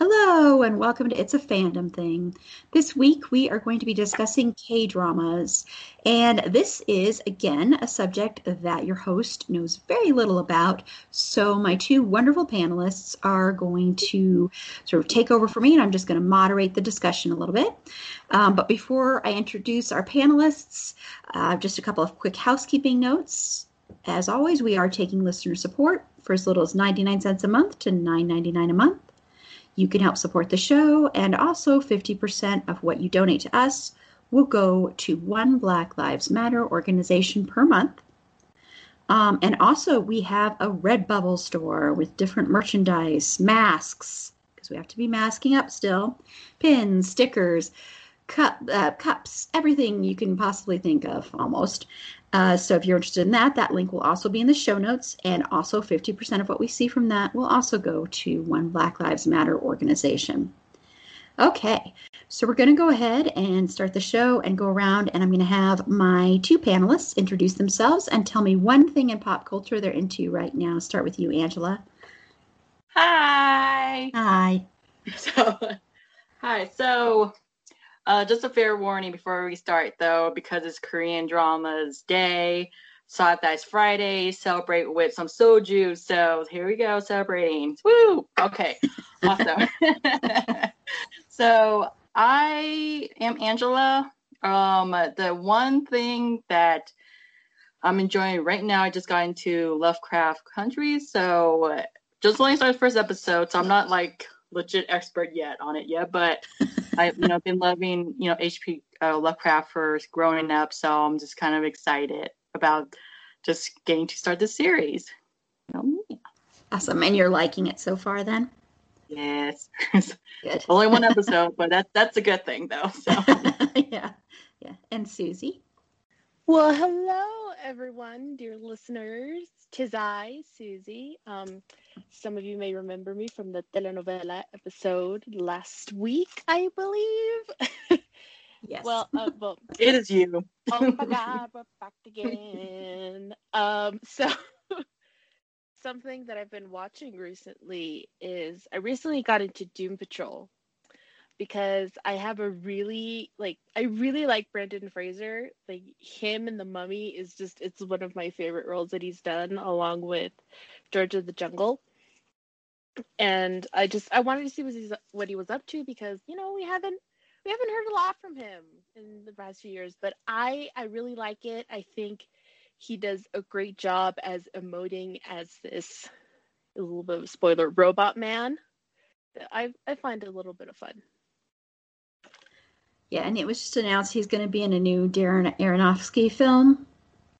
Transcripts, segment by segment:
Hello and welcome to It's a Fandom Thing. This week we are going to be discussing K dramas, and this is again a subject that your host knows very little about. So, my two wonderful panelists are going to sort of take over for me, and I'm just going to moderate the discussion a little bit. Um, but before I introduce our panelists, uh, just a couple of quick housekeeping notes. As always, we are taking listener support for as little as 99 cents a month to $9.99 a month. You can help support the show, and also 50% of what you donate to us will go to one Black Lives Matter organization per month. Um, and also, we have a Redbubble store with different merchandise, masks, because we have to be masking up still, pins, stickers, cup, uh, cups, everything you can possibly think of almost. Uh, so if you're interested in that, that link will also be in the show notes, and also 50% of what we see from that will also go to one Black Lives Matter organization. Okay, so we're going to go ahead and start the show and go around, and I'm going to have my two panelists introduce themselves and tell me one thing in pop culture they're into right now. Start with you, Angela. Hi. Hi. So, hi. So, uh, just a fair warning before we start, though, because it's Korean Dramas Day. That it's Friday. Celebrate with some soju. So here we go, celebrating. Woo! Okay, awesome. so I am Angela. Um, the one thing that I'm enjoying right now, I just got into Lovecraft Country. So just only started first episode, so I'm not like legit expert yet on it yet, but I've you know been loving you know HP uh, Lovecraft for growing up, so I'm just kind of excited about just getting to start the series. Yeah. Awesome. And you're liking it so far then? Yes, Good. only one episode, but that's that's a good thing though. So yeah. Yeah. And Susie? Well, hello, everyone, dear listeners. Tis I, Susie. Um, some of you may remember me from the telenovela episode last week, I believe. Yes. well, uh, well, it is you. oh my God, we're back again. Um, so something that I've been watching recently is I recently got into Doom Patrol because I have a really like I really like Brendan Fraser. Like him and the Mummy is just it's one of my favorite roles that he's done along with George of the Jungle. And I just I wanted to see what he's what he was up to because you know we haven't we haven't heard a lot from him in the past few years, but I I really like it. I think he does a great job as emoting as this a little bit of spoiler robot man. I I find it a little bit of fun. Yeah, and it was just announced he's going to be in a new Darren Aronofsky film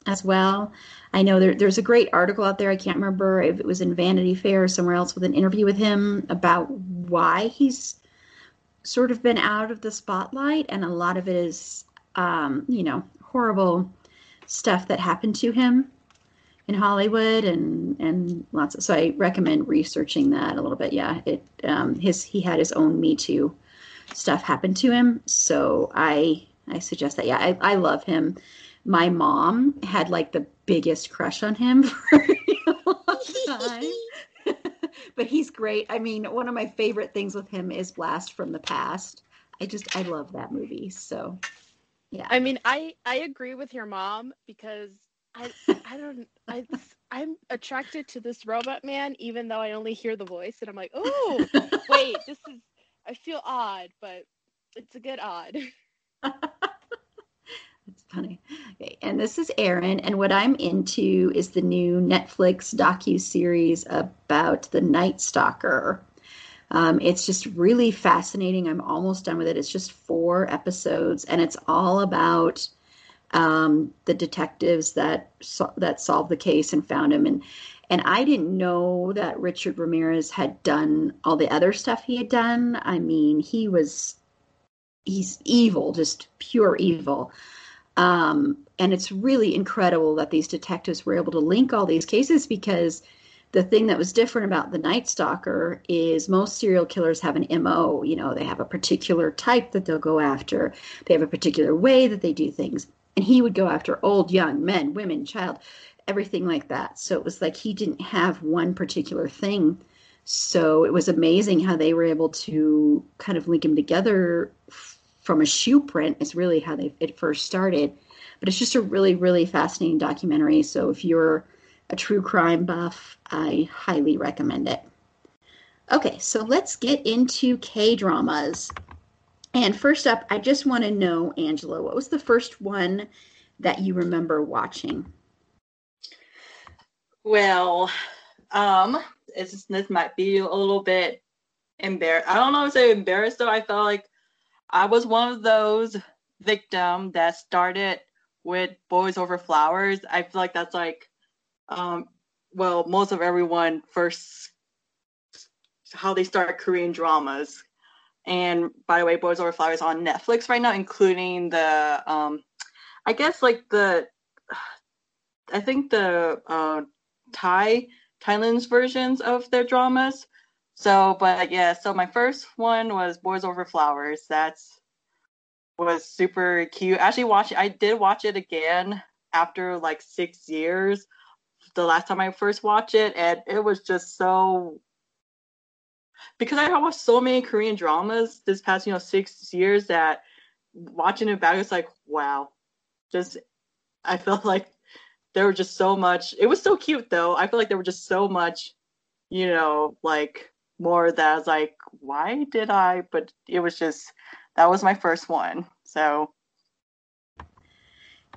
as well. I know there, there's a great article out there. I can't remember if it was in Vanity Fair or somewhere else with an interview with him about why he's sort of been out of the spotlight, and a lot of it is, um, you know, horrible stuff that happened to him in Hollywood, and and lots of. So I recommend researching that a little bit. Yeah, it um, his he had his own Me Too stuff happened to him, so I I suggest that. Yeah, I, I love him. My mom had like the biggest crush on him for a long time. but he's great. I mean, one of my favorite things with him is Blast from the Past. I just I love that movie. So yeah. I mean, I I agree with your mom because I I don't I I'm attracted to this robot man even though I only hear the voice and I'm like, oh wait, this is I feel odd, but it's a good odd. That's funny. Okay, and this is Erin. And what I'm into is the new Netflix docu series about the Night Stalker. Um, it's just really fascinating. I'm almost done with it. It's just four episodes, and it's all about um, the detectives that so- that solved the case and found him. And and I didn't know that Richard Ramirez had done all the other stuff he had done. I mean, he was he's evil, just pure evil. Um, and it's really incredible that these detectives were able to link all these cases because the thing that was different about the Night Stalker is most serial killers have an MO. You know, they have a particular type that they'll go after, they have a particular way that they do things. And he would go after old, young, men, women, child, everything like that. So it was like he didn't have one particular thing. So it was amazing how they were able to kind of link him together from a shoe print, is really how they it first started. But it's just a really, really fascinating documentary. So if you're a true crime buff, I highly recommend it. Okay, so let's get into K dramas. And first up, I just want to know, Angela, what was the first one that you remember watching? Well, um, it's, this might be a little bit embarrassed. I don't know if say embarrassed though. I felt like I was one of those victim that started with Boys Over Flowers. I feel like that's like um, well, most of everyone first how they start Korean dramas. And by the way, Boys Over Flowers on Netflix right now, including the um, I guess like the I think the uh, Thai Thailand's versions of their dramas. So, but yeah, so my first one was Boys Over Flowers. That's was super cute. Actually, watch I did watch it again after like six years the last time I first watched it, and it was just so because I watched so many Korean dramas this past you know six years that watching it back it's like wow, just I felt like there were just so much. It was so cute though. I feel like there were just so much, you know, like more that I was like, why did I? But it was just that was my first one. So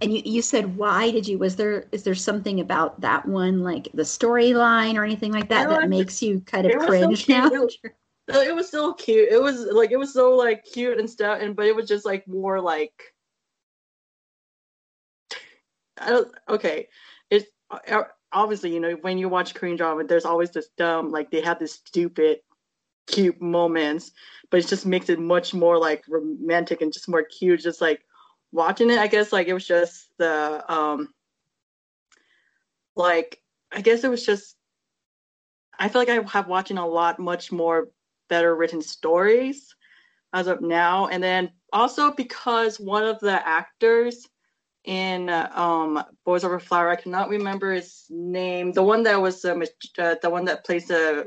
and you, you said why did you was there is there something about that one like the storyline or anything like that that makes you kind of cringe so now it was, so cute it was like it was so like cute and stuff and but it was just like more like I okay. It's uh, obviously you know when you watch korean drama there's always this dumb like they have this stupid cute moments but it just makes it much more like romantic and just more cute. Just like watching it, I guess like it was just the um like I guess it was just I feel like I have watching a lot much more better written stories as of now. And then also because one of the actors in uh, um Boys Over Flower I cannot remember his name the one that was uh, the one that plays the uh,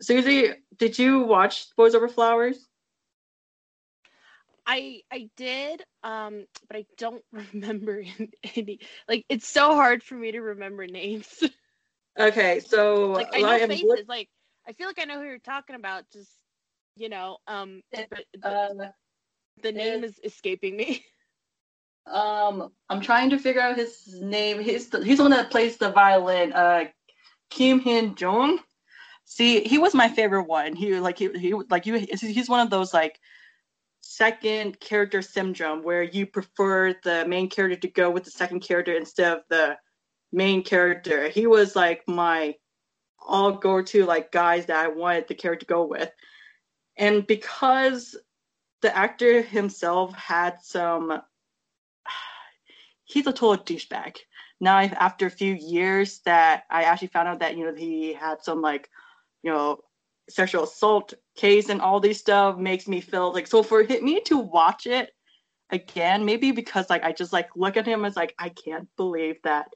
Susie did you watch Boys Over Flowers I I did, um, but I don't remember any. Like it's so hard for me to remember names. Okay, so like I know faces. Look- like I feel like I know who you're talking about. Just you know, um, but the, the name is escaping me. Um, I'm trying to figure out his name. He's the, he's the one that plays the violin. Uh, Kim Hyun Joong. See, he was my favorite one. He like he he like you. He's one of those like second character syndrome where you prefer the main character to go with the second character instead of the main character. He was like my all go to like guys that I wanted the character to go with. And because the actor himself had some he's a total douchebag. Now after a few years that I actually found out that you know he had some like you know sexual assault case and all these stuff makes me feel like so for hit me to watch it again maybe because like i just like look at him as like i can't believe that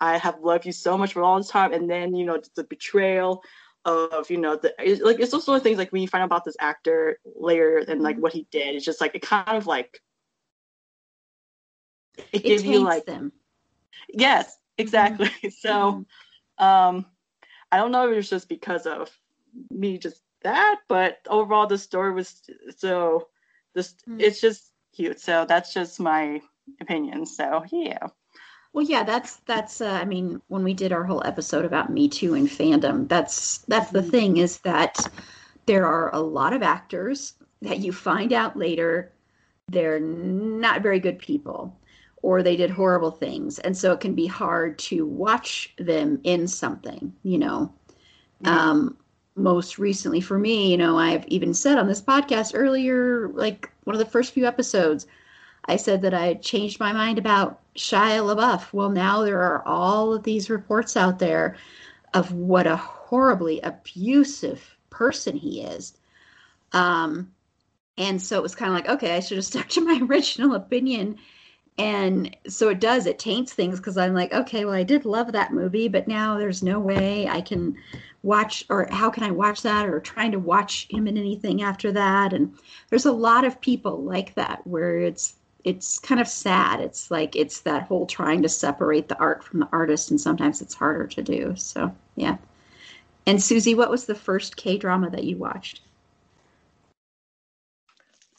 i have loved you so much for all this time and then you know the betrayal of you know the it's, like it's also things like when you find out about this actor later and like mm-hmm. what he did it's just like it kind of like it, it gives you like them yes exactly mm-hmm. so mm-hmm. um i don't know if it's just because of me just that, but overall the story was so this mm. it's just cute. So that's just my opinion. So yeah. Well, yeah, that's that's. Uh, I mean, when we did our whole episode about Me Too and fandom, that's that's the thing is that there are a lot of actors that you find out later they're not very good people or they did horrible things, and so it can be hard to watch them in something. You know, um, most recently for me, you know, I've even said on this podcast earlier, like one of the first few episodes, I said that I had changed my mind about Shia LaBeouf. Well, now there are all of these reports out there of what a horribly abusive person he is. Um, and so it was kind of like, okay, I should have stuck to my original opinion. And so it does, it taints things because I'm like, okay, well, I did love that movie, but now there's no way I can watch, or how can I watch that, or trying to watch him in anything after that. And there's a lot of people like that where it's it's kind of sad. It's like it's that whole trying to separate the art from the artist, and sometimes it's harder to do. So yeah. And Susie, what was the first K drama that you watched?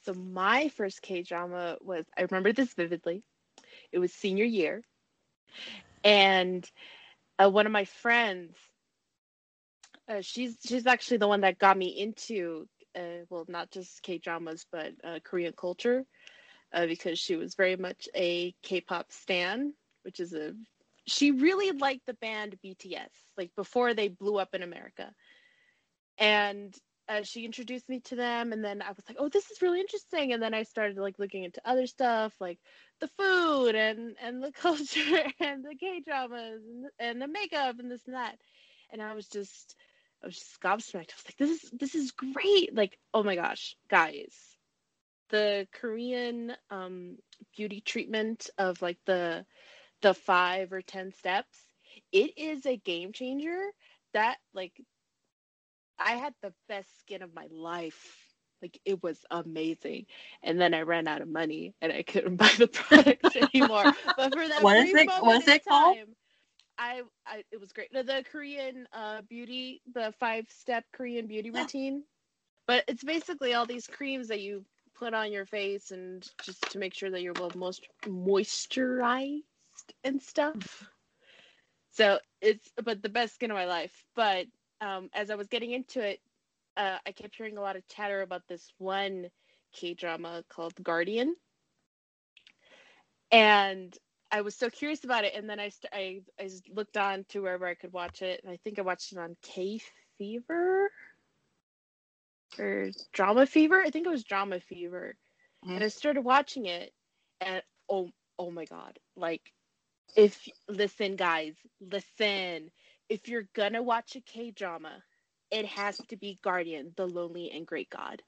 So my first K drama was I remember this vividly. It was senior year, and uh, one of my friends, uh, she's she's actually the one that got me into uh, well not just K dramas but uh, Korean culture uh, because she was very much a K-pop stan, which is a she really liked the band BTS like before they blew up in America, and uh, she introduced me to them, and then I was like, oh, this is really interesting, and then I started like looking into other stuff like the food and and the culture and the K dramas and, and the makeup and this and that, and I was just I was just gobsmacked. I was like, this is this is great. Like, oh my gosh, guys, the Korean um, beauty treatment of like the the five or ten steps, it is a game changer. That like I had the best skin of my life. Like it was amazing. And then I ran out of money and I couldn't buy the product anymore. But for that What is it- moment what's in it called? time, I, I it was great. The, the Korean uh beauty, the five step Korean beauty Yeah. routine. But it's basically all these creams that you put on your face and just to make sure that you're well most moisturized and stuff. So it's but the best skin of my life. But um, as I was getting into it, uh, I kept hearing a lot of chatter about this one K drama called Guardian, and I was so curious about it. And then I, st- I I looked on to wherever I could watch it, and I think I watched it on K Fever or Drama Fever. I think it was Drama Fever, Mhm. and I started watching it, and oh oh my god, like if listen guys, listen if you're gonna watch a K drama, it has to be Guardian, the Lonely and Great God.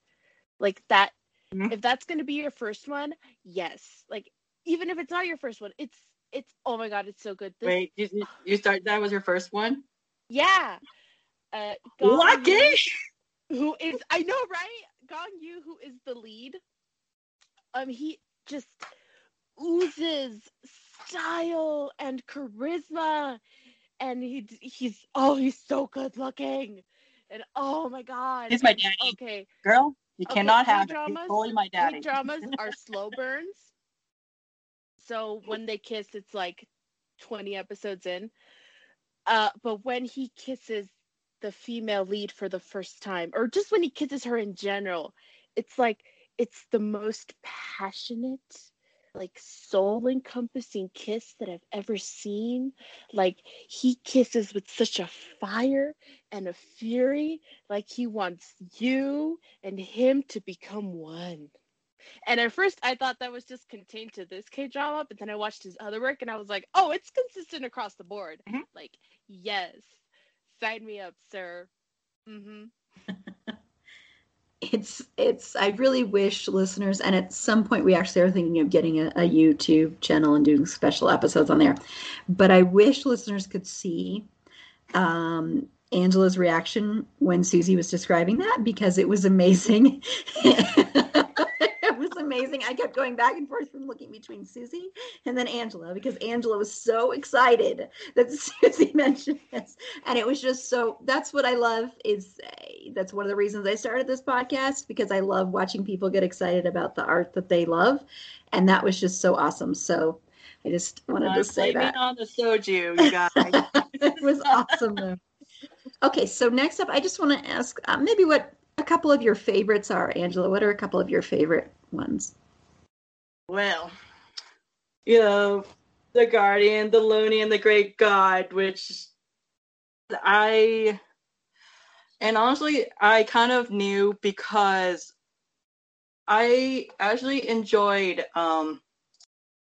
Like that, Mhm. if that's gonna be your first one, yes. Like even if it's not your first one, it's it's oh my god, it's so good. This, Wait, you, you- start. That was your first one. yeah. Uh, Gong Lucky. Yoo, who is I know right? Gong Yoo, who is the lead. Um, he just oozes style and charisma, and he he's oh he's so good looking, and oh my god, He's my daddy, okay. girl. You Okay, cannot have it. He's fully my daddy. dramas are slow burns. So when they kiss, it's like 20 episodes in. Uh, but when he kisses the female lead for the first time, or just when he kisses her in general, it's like it's the most passionate, like soul encompassing kiss that I've ever seen. Like he kisses with such a fire and a fury, like he wants you and him to become one. And at first, I thought that was just contained to this K drama, but then I watched his other work and I was like, oh, it's consistent across the board. Mhm. Like, yes, sign me up, sir. hmm it's it's i really wish listeners and at some point we actually are thinking of getting a, a youtube channel and doing special episodes on there but i wish listeners could see um angela's reaction when susie was describing that because it was amazing was amazing i kept going back and forth from looking between susie and then angela because angela was so excited that susie mentioned this and it was just so that's what i love is uh, that's one of the reasons i started this podcast because i love watching people get excited about the art that they love and that was just so awesome so I just wanted I'm to say that. on the soju, you guys. it was awesome though. Okay, so next up, I just want to ask uh, maybe what a couple of your favorites are, Angela. What are a couple of your favorite ones? well, you know, the Guardian, the Looney, and the Great God, which I and honestly, I kind of knew because I actually enjoyed um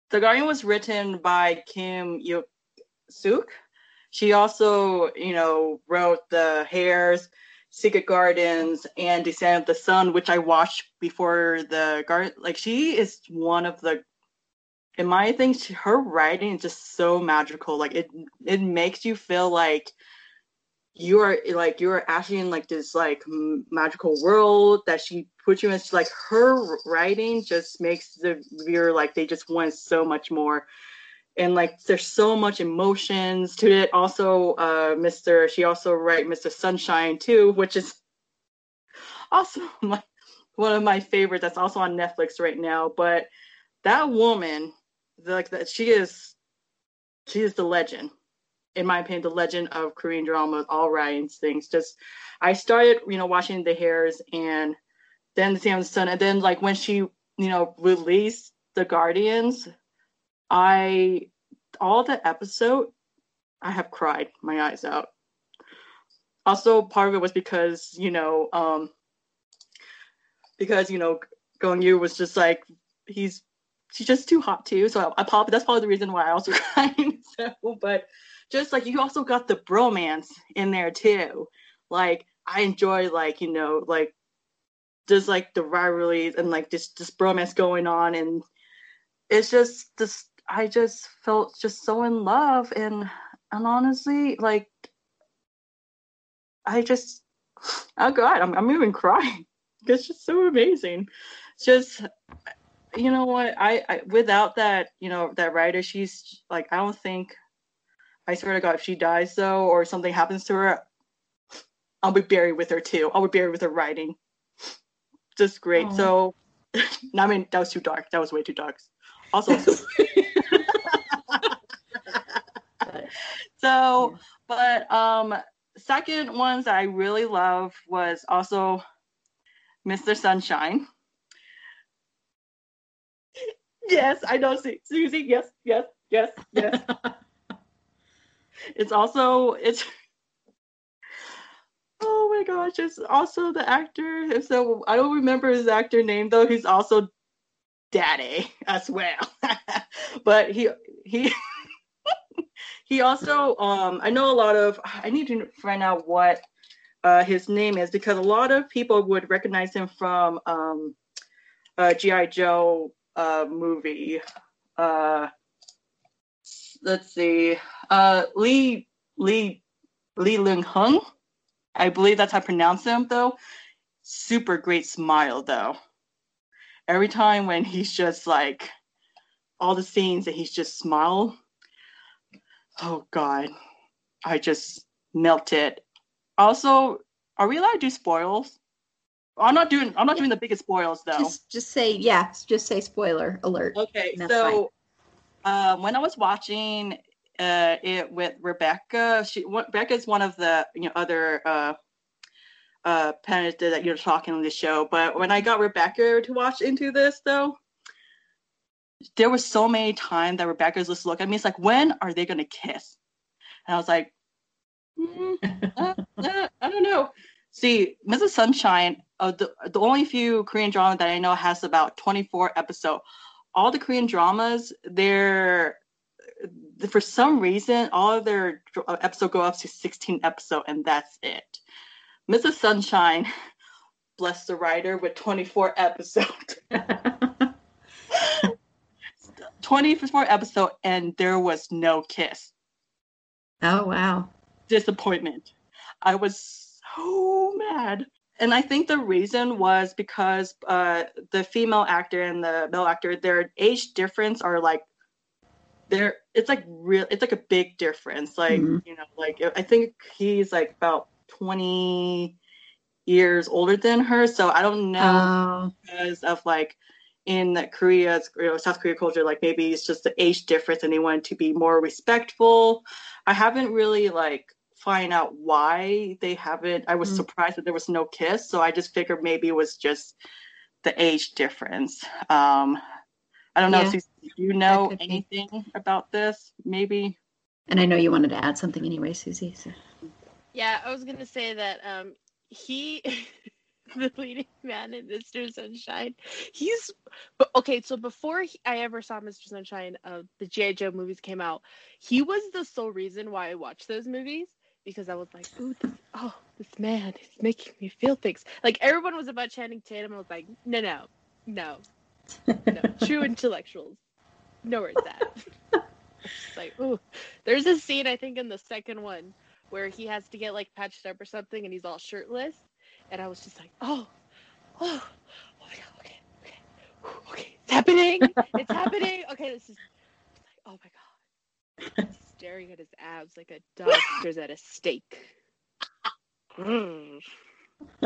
The Guardian was written by Kim Yuk Suk. She also, you know, wrote The Heirs, Secret Gardens, and Descent of the Sun, which I watched before the Guard. Like she is one of the in my thing, she- her writing is just so magical. Like it it makes you feel like you are like you're actually in like this like magical world that she puts you in. Like her writing just makes the viewer like they just want so much more. And like there's so much emotions to it. Also, uh Mr. She also write Mr. Sunshine too, which is also my one of my favorites that's also on Netflix right now. But that woman, like that she is she is the legend in my opinion, the legend of Korean drama, all ryan's things. Just I started, you know, watching the heirs and then the Sam and then like when she, you know, released the Guardians, I all the episode, I have cried my eyes out. Also, part of it was because, you know, um because, you know, Gong Yoo was just like he's she's just too hot too. So I, I probably that's probably the reason why I also cried. So but just like you also got the bromance in there too. Like I enjoy like, you know, like just like the rivalries and like this this bromance going on and it's just this I just felt just so in love and and honestly like I just oh god, I'm I'm even crying. It's just so amazing. It's just you know what I, I without that you know that writer she's like I don't think I swear to God, if she dies though, or something happens to her, I'll be buried with her too. I'll be buried with her writing. Just great. Aw. So, I mean that was too dark. That was way too dark. Also, so, so but um, second ones I really love was also Mr. Sunshine. Yes, I know, Su- Susie. Yes, yes, yes, yes. it's also it's oh my gosh it's also the actor so i don't remember his actor name though he's also daddy as well but he he he also um i know a lot of i need to find out what uh his name is because a lot of people would recognize him from um gi joe uh movie. Uh let's see. Uh lee lee lee lung hung? I believe that's how i pronounce him though. Super great smile though. Every time when he's just like all the scenes that he's just smile oh god i just melted also are we allowed to do spoils i'm not doing i'm not doing the biggest spoils though Just just say yeah, just say spoiler alert. Okay, so um, when I was watching uh, it with Rebecca, she Rebecca is one of the you know other uh, uh, panelists that you're talking on the show. But when I got Rebecca to watch into this, though, there was so many times that Rebecca's just look at me. It's like, when are they gonna kiss? And I was like, "Mm, uh, uh, I don't know. See, Mrs. Sunshine, uh, the the only few Korean drama that I know has about 24 episodes all the Korean dramas, they're for some reason all of their dr- episode go up to 16 episode and that's it. Mrs. Sunshine, bless the writer with 24 episodes. 24 episode and there was no kiss. oh wow. Disappointment. I was so mad. And I think the reason was because uh, the female actor and the male actor, their age difference are like, they're it's like real. It's like a big difference. Like Mhm. you know, like I think he's like about twenty years older than her. So I don't know Oh, because of like in that Korea's you know, South Korea culture, like maybe it's just the age difference and they wanted to be more respectful. I haven't really like find out why they haven't. I was Mm. surprised that there was no kiss, so I just figured maybe it was just the age difference. Um, I don't know. Yeah. Susie, do you know could be. anything about this? Maybe. And I know you wanted to add something anyway, Susie. So. Yeah, I was gonna say that um he the leading man in Mr. Sunshine, he's but okay, so before he, I ever saw Mr. Sunshine, uh the G.I. Joe movies came out, he was the sole reason why I watched those movies because I was like, ooh, this, oh, this man is making me feel things. Like everyone was about Channing Tatum, I was like, no, no, no, no, true intellectuals, know where it's at. It's like, ooh, there's a scene I think in the second one where he has to get like patched up or something and he's all shirtless and i was just like oh oh oh my god okay okay whew, okay it's happening it's happening. Okay this is like oh my god. Staring at his abs like a dog stares at a steak Mm.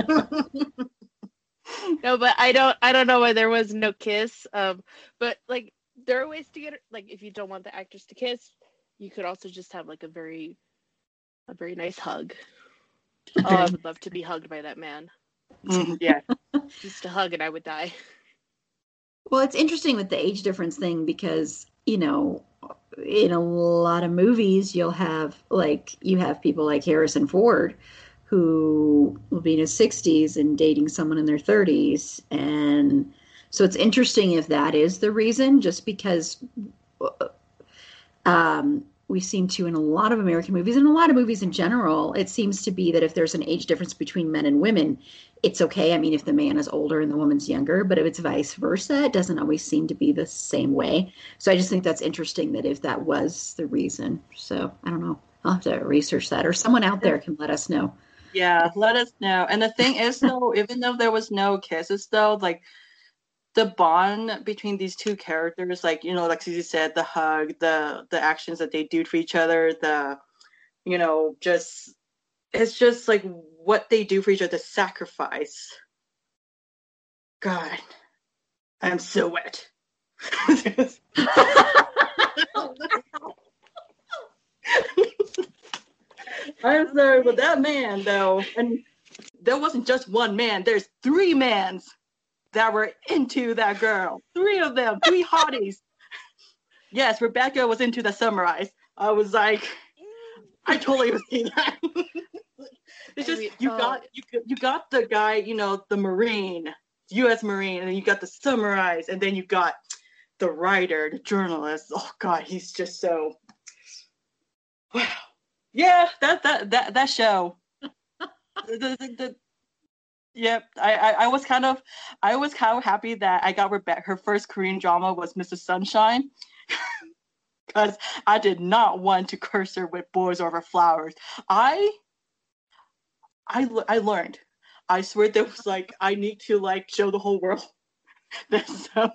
no but i don't i don't know why there was no kiss um but like there are ways to get it like if you don't want the actors to kiss you could also just have like a very a very nice hug oh i would love to be hugged by that man Mhm, yeah. just a hug and i would die Well, it's interesting with the age difference thing because, you know, in a lot of movies, you'll have like, you have people like Harrison Ford who will be in his 60s and dating someone in their 30s. And so it's interesting if that is the reason, just because um, we seem to, in a lot of American movies and a lot of movies in general, it seems to be that if there's an age difference between men and women, it's okay. I mean, if the man is older and the woman's younger, but if it's vice versa, it doesn't always seem to be the same way. So I just think that's interesting that if that was the reason. So I don't know. I'll have to research that, or someone out there can let us know. Yeah, let us know. And the thing is, though, even though there was no kisses, though, like the bond between these two characters, like you know, like Susie said, the hug, the the actions that they do for each other, the you know, just it's just like what they do for each other, the sacrifice. God, I'm so wet. I'm sorry, but that man though, and there wasn't just one man. There's three mans that were into that girl. Three of them, three hotties. Yes, Rebecca was into the summarize. I was like, I totally was seeing that. it's just you got you got- you got the guy, you know, the Marine, U.S. Marine, and then you got the summarize, and then you got the writer, the journalist. Oh God, he's just so. Wow. Yeah, that that that that show. the, the, the- yep, I, I I was kind of I was kind of happy that I got Rebecca. Her first Korean drama was Mrs. Sunshine. Because I did not want to curse her with boys over flowers. I I I learned. I swear there was like I need to like show the whole world. Um,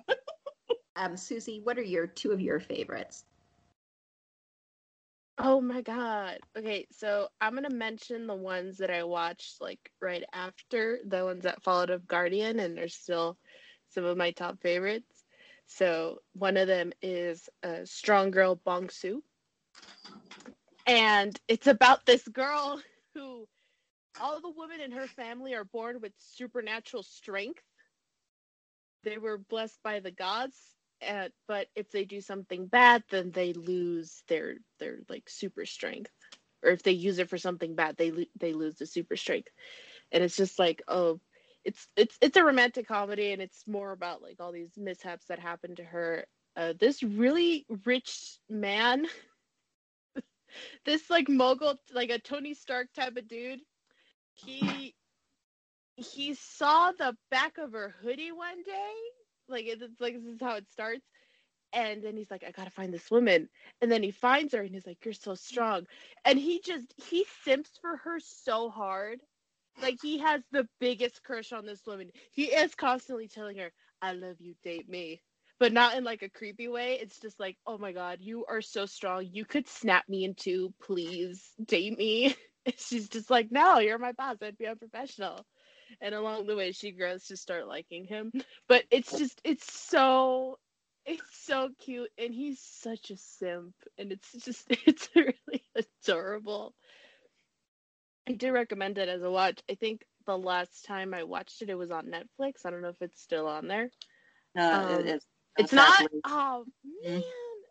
Um, Susie, what are your two of your favorites? Oh my god. Okay, so I'm gonna mention the ones that I watched like right after the ones that followed of Guardian, and they're still some of my top favorites. So one of them is uh, Strong Girl Bong and it's about this girl who all the women in her family are born with supernatural strength. They were blessed by the gods, uh, but if they do something bad, then they lose their their like super strength. Or if they use it for something bad, they lo- they lose the super strength. And it's just like, oh, it's it's it's a romantic comedy, and it's more about like all these mishaps that happen to her. Uh, this really rich man, this like mogul, like a Tony Stark type of dude, he he saw the back of her hoodie one day like it- it's like this is how it starts. And then he's like i gotta find this woman. And then he finds her and he's like you're so strong. And he just he simps for her so hard. Like he has the biggest crush on this woman. He is constantly telling her i love you date me. But not in like a creepy way. It's just like oh my god you are so strong. You could snap me in two. Please date me. She's just like no you're my boss. I'd be unprofessional and along the way she grows to start liking him. But it's just it's so it's so cute and he's such a simp and it's just it's really adorable. I do recommend it as a watch. I think the last time I watched it it was on Netflix. I don't know if it's still on there. No, Um, it's It's not. Oh Mhm. man.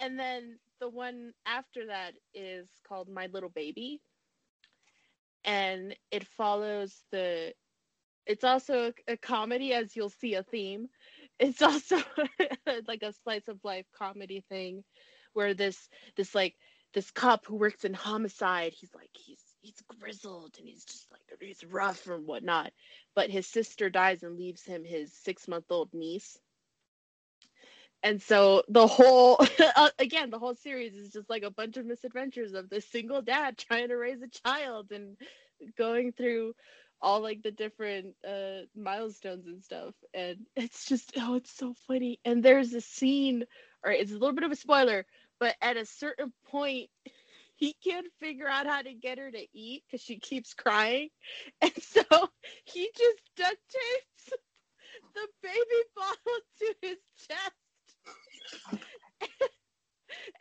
And then the one after that is called My Little Baby. And it follows the it's also a, a comedy as you'll see a theme. It's also like a slice of life comedy thing where this this like this cop who works in homicide, he's like he's he's grizzled and he's just like he's rough and whatnot. But his sister dies and leaves him his six month old niece and so the whole uh, again the whole series is just like a bunch of misadventures of this single dad trying to raise a child and going through all like the different uh milestones and stuff. And it's just oh it's so funny. And there's a scene or it's a little bit of a spoiler but at a certain point he can't figure out how to get her to eat because she keeps crying. And so he just duct tapes the baby bottle to his chest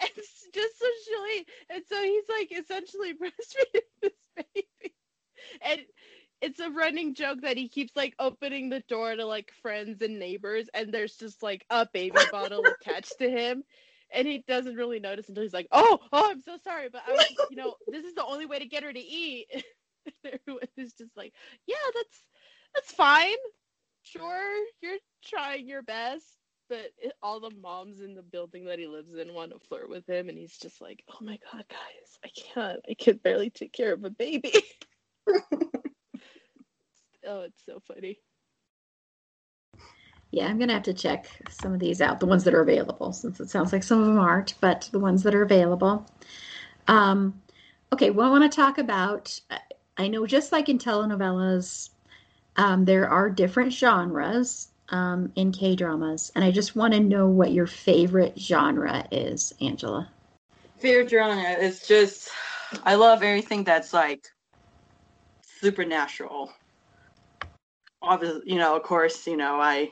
and just so she'll. And so he's like essentially breastfeeding this baby. And it's a running joke that he keeps like opening the door to like friends and neighbors, and there's just like a baby bottle attached to him. And he doesn't really notice until he's like, "Oh, oh, I'm so sorry, but I was, you know, this is the only way to get her to eat." everyone is just like, "Yeah, that's that's fine. Sure, you're trying your best." But it, all the moms in the building that he lives in want to flirt with him and he's just like oh my god guys i can't i can barely take care of a baby oh it's so funny Yeah, I'm gonna have to check some of these out, the ones that are available, since it sounds like some of them aren't, but the ones that are available. Um, okay, well, I want to talk about. I know, just like in telenovelas, um, there are different genres um, in K dramas, and I just want to know what your favorite genre is, Angela. Fear genre is just I love everything that's like supernatural. Obviously, you know, of course, you know, I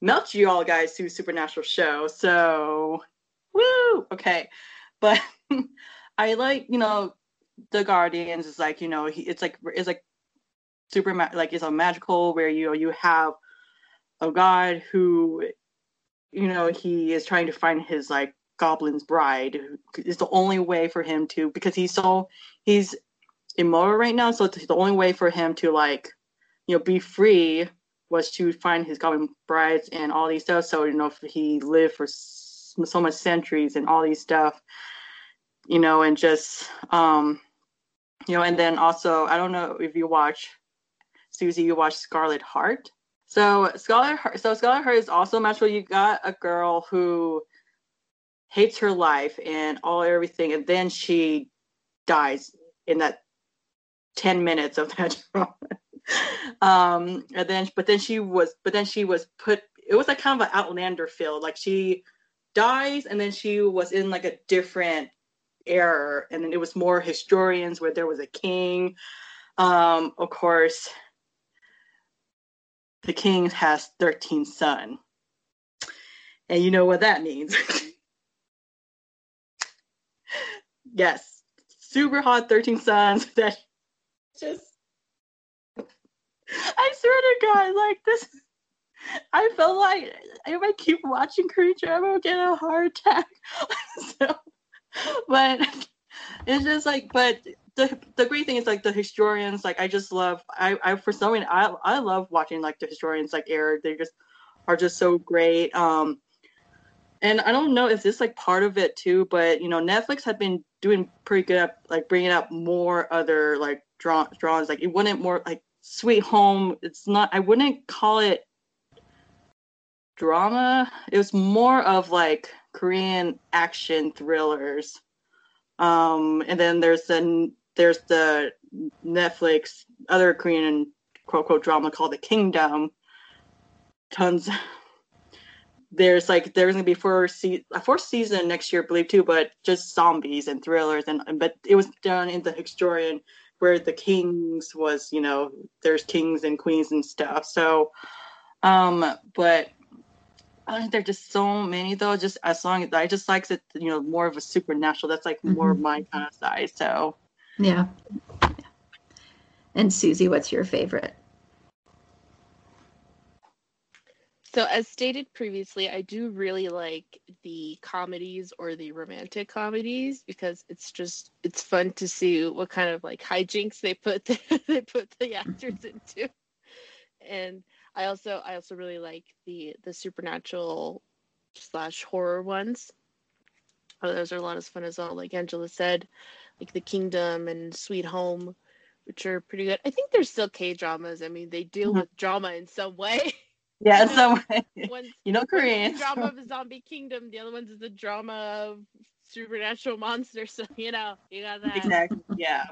melt you all guys to supernatural show, so woo, okay. But I like, you know, the Guardians is like, you know, he, it's like it's like super ma- like it's a magical where you you have a god who you know he is trying to find his like goblin's bride is the only way for him to because he's so he's immortal right now so the only way for him to like you know be free was to find his goblin brides and all these stuff. So you know he lived for so much centuries and all these stuff you know and just um you know and then also i don't know if you watch susie you watch scarlet heart so Heart, so Scarlet Heart is also a magical. You got a girl who hates her life and all everything, and then she dies in that ten minutes of that drama. um, and then, but then she was, but then she was put. It was like kind of an Outlander feel. Like she dies, and then she was in like a different era, and then it was more historians where there was a king. Um, of course, the king has 13 sons. And you know what that means. yes, super hot 13 sons that just I swear to God, like this I felt like if I keep watching Korean drama, I'll get a heart attack. so, but it's just like, but the the great thing is like the historians. Like I just love. I I for some reason I I love watching like the historians like air. They just are just so great. Um, and I don't know if this like part of it too, but you know Netflix had been doing pretty good at like bringing up more other like draw draws. Like it wouldn't more like Sweet Home. It's not. I wouldn't call it drama. It was more of like Korean action thrillers. Um, and then there's the there's the Netflix other Korean quote unquote drama called The Kingdom. Tons. There's like there's gonna be four se- a fourth season next year, I believe too, but just zombies and thrillers and but it was done in the historian where the kings was, you know, there's kings and queens and stuff. So, um, but I think there's just so many though. Just as long as I just likes it, you know, more of a supernatural. That's like more Mhm. my kind of side. So Yeah. And Susie, what's your favorite? So, as stated previously, I do really like the comedies or the romantic comedies because it's just it's fun to see what kind of like hijinks they put the, they put the actors mm-hmm. into. And I also I also really like the the supernatural slash horror ones. Oh, those are a lot of fun as well. Like Angela said, like The Kingdom and Sweet Home, which are pretty good. I think there's still K dramas. I mean, they deal Mhm. with drama in some way. yeah, You so One's you know one's the Korean. drama of a zombie kingdom. The other one's is the drama of supernatural monsters. So you know, you got that. Exactly. Yeah.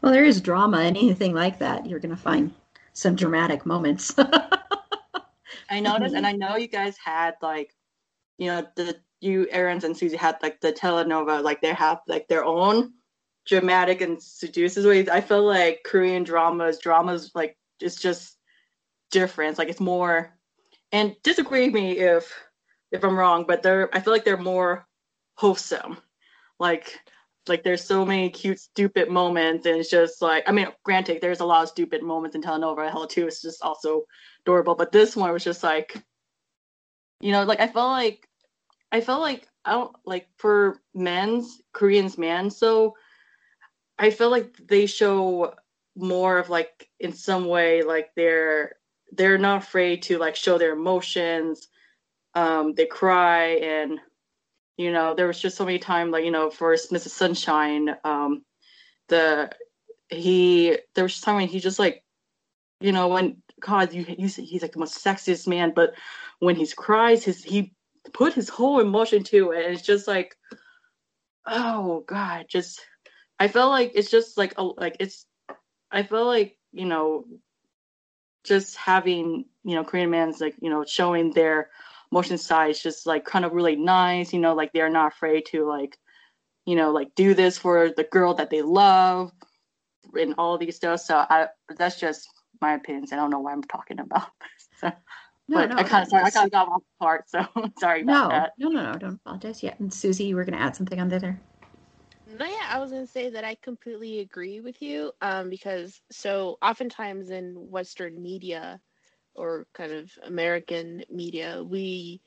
Well, there is drama in anything like that. You're going to find some dramatic moments. I noticed, and I know you guys had like, you know, the you Erin's and Susie had like the telenova, like they have like their own dramatic and seduces ways. I feel like Korean dramas, dramas like it's just different. Like it's more, and disagree me if if I'm wrong, but they're I feel like they're more wholesome. Like like there's so many cute stupid moments and it's just like I mean granted there's a lot of stupid moments in telenova hell too it's just also adorable but this one was just like you know like I felt like I felt like I don't like for men's Koreans man so I feel like they show more of like in some way like they're they're not afraid to like show their emotions um they cry and you know there was just so many times like you know for Mr. Sunshine um the he there was time when he just like you know when god you, you he's like the most sexiest man but when he cries his he put his whole emotion to it and it's just like oh god just i felt like it's just like a, like it's i felt like you know just having you know korean man's like you know showing their motion side just like kind of really nice you know like they're not afraid to like you know like do this for the girl that they love and all these stuff. So i that's just my opinions. I don't know why i'm talking about. So no, but no, i kind of sorry i kind of got off the part so sorry about no, that no, no, no, don't apologize yet. And Susie, you were going to add something on there. No, yeah, I was gonna say that I completely agree with you. Um, because so oftentimes in Western media or kind of American media, we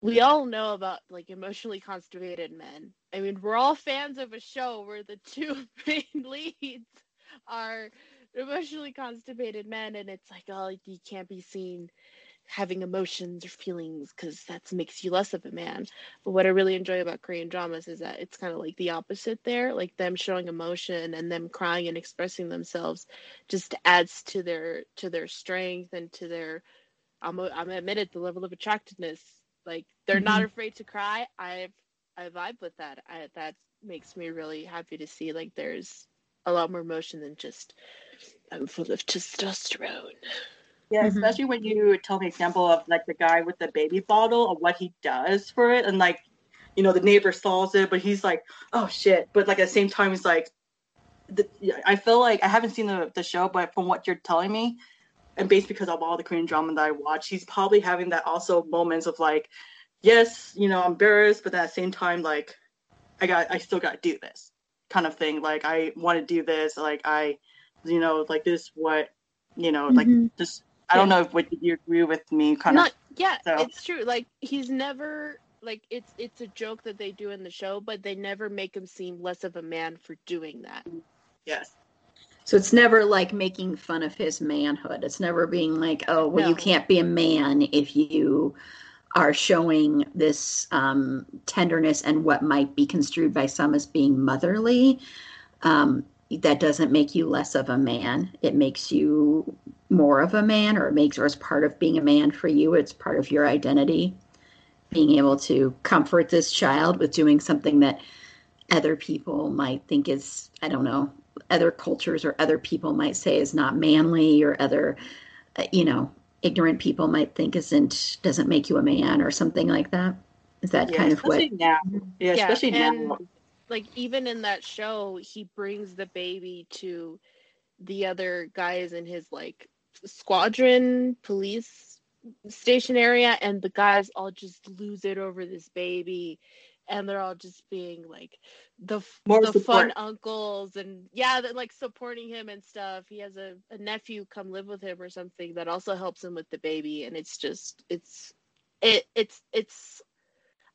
we all know about like emotionally constipated men. I mean, we're all fans of a show where the two main leads are emotionally constipated men, and it's like, oh, you can't be seen having emotions or feelings because that makes you less of a man. But what I really enjoy about Korean dramas is that it's kind of like the opposite there, like them showing emotion and them crying and expressing themselves just adds to their to their strength and to their I'm I'm admitted the level of attractiveness. Like they're not mm-hmm. afraid to cry. i've I vibe with that. I, that makes me really happy to see like there's a lot more emotion than just I'm full of testosterone. Yeah, Mhm. especially when you tell me example of like the guy with the baby bottle of what he does for it, and like, you know, the neighbor solves it, but he's like, oh shit. But like at the same time, he's like, the, I feel like I haven't seen the the show, but from what you're telling me, and based because of all the Korean drama that I watch, he's probably having that also moments of like, yes, you know, I'm embarrassed, but at the same time, like, I got, I still got to do this kind of thing. Like, I want to do this. Like, I, you know, like this, what, you know, like Mhm. just I don't know if what you agree with me kind Not, of yeah, so. it's true. Like he's never like it's it's a joke that they do in the show, but they never make him seem less of a man for doing that. yes. So it's never like making fun of his manhood. It's never being like, oh, well, you can't be a man if you are showing this um, tenderness and what might be construed by some as being motherly. Um, that doesn't make you less of a man. It makes you more of a man, or it makes, or it's part of being a man for you. It's part of your identity. Being able to comfort this child with doing something that other people might think is, I don't know, other cultures or other people might say is not manly or other uh, you know ignorant people might think isn't doesn't make you a man or something like that is that Yeah, kind of what now. Yeah, Yeah, especially and- now. Like even in that show, he brings the baby to the other guys in his like squadron police station area and the guys all just lose it over this baby and they're all just being like the More the fun uncles and yeah they're like supporting him and stuff. He has a, a nephew come live with him or something that also helps him with the baby and it's just it's it it's it's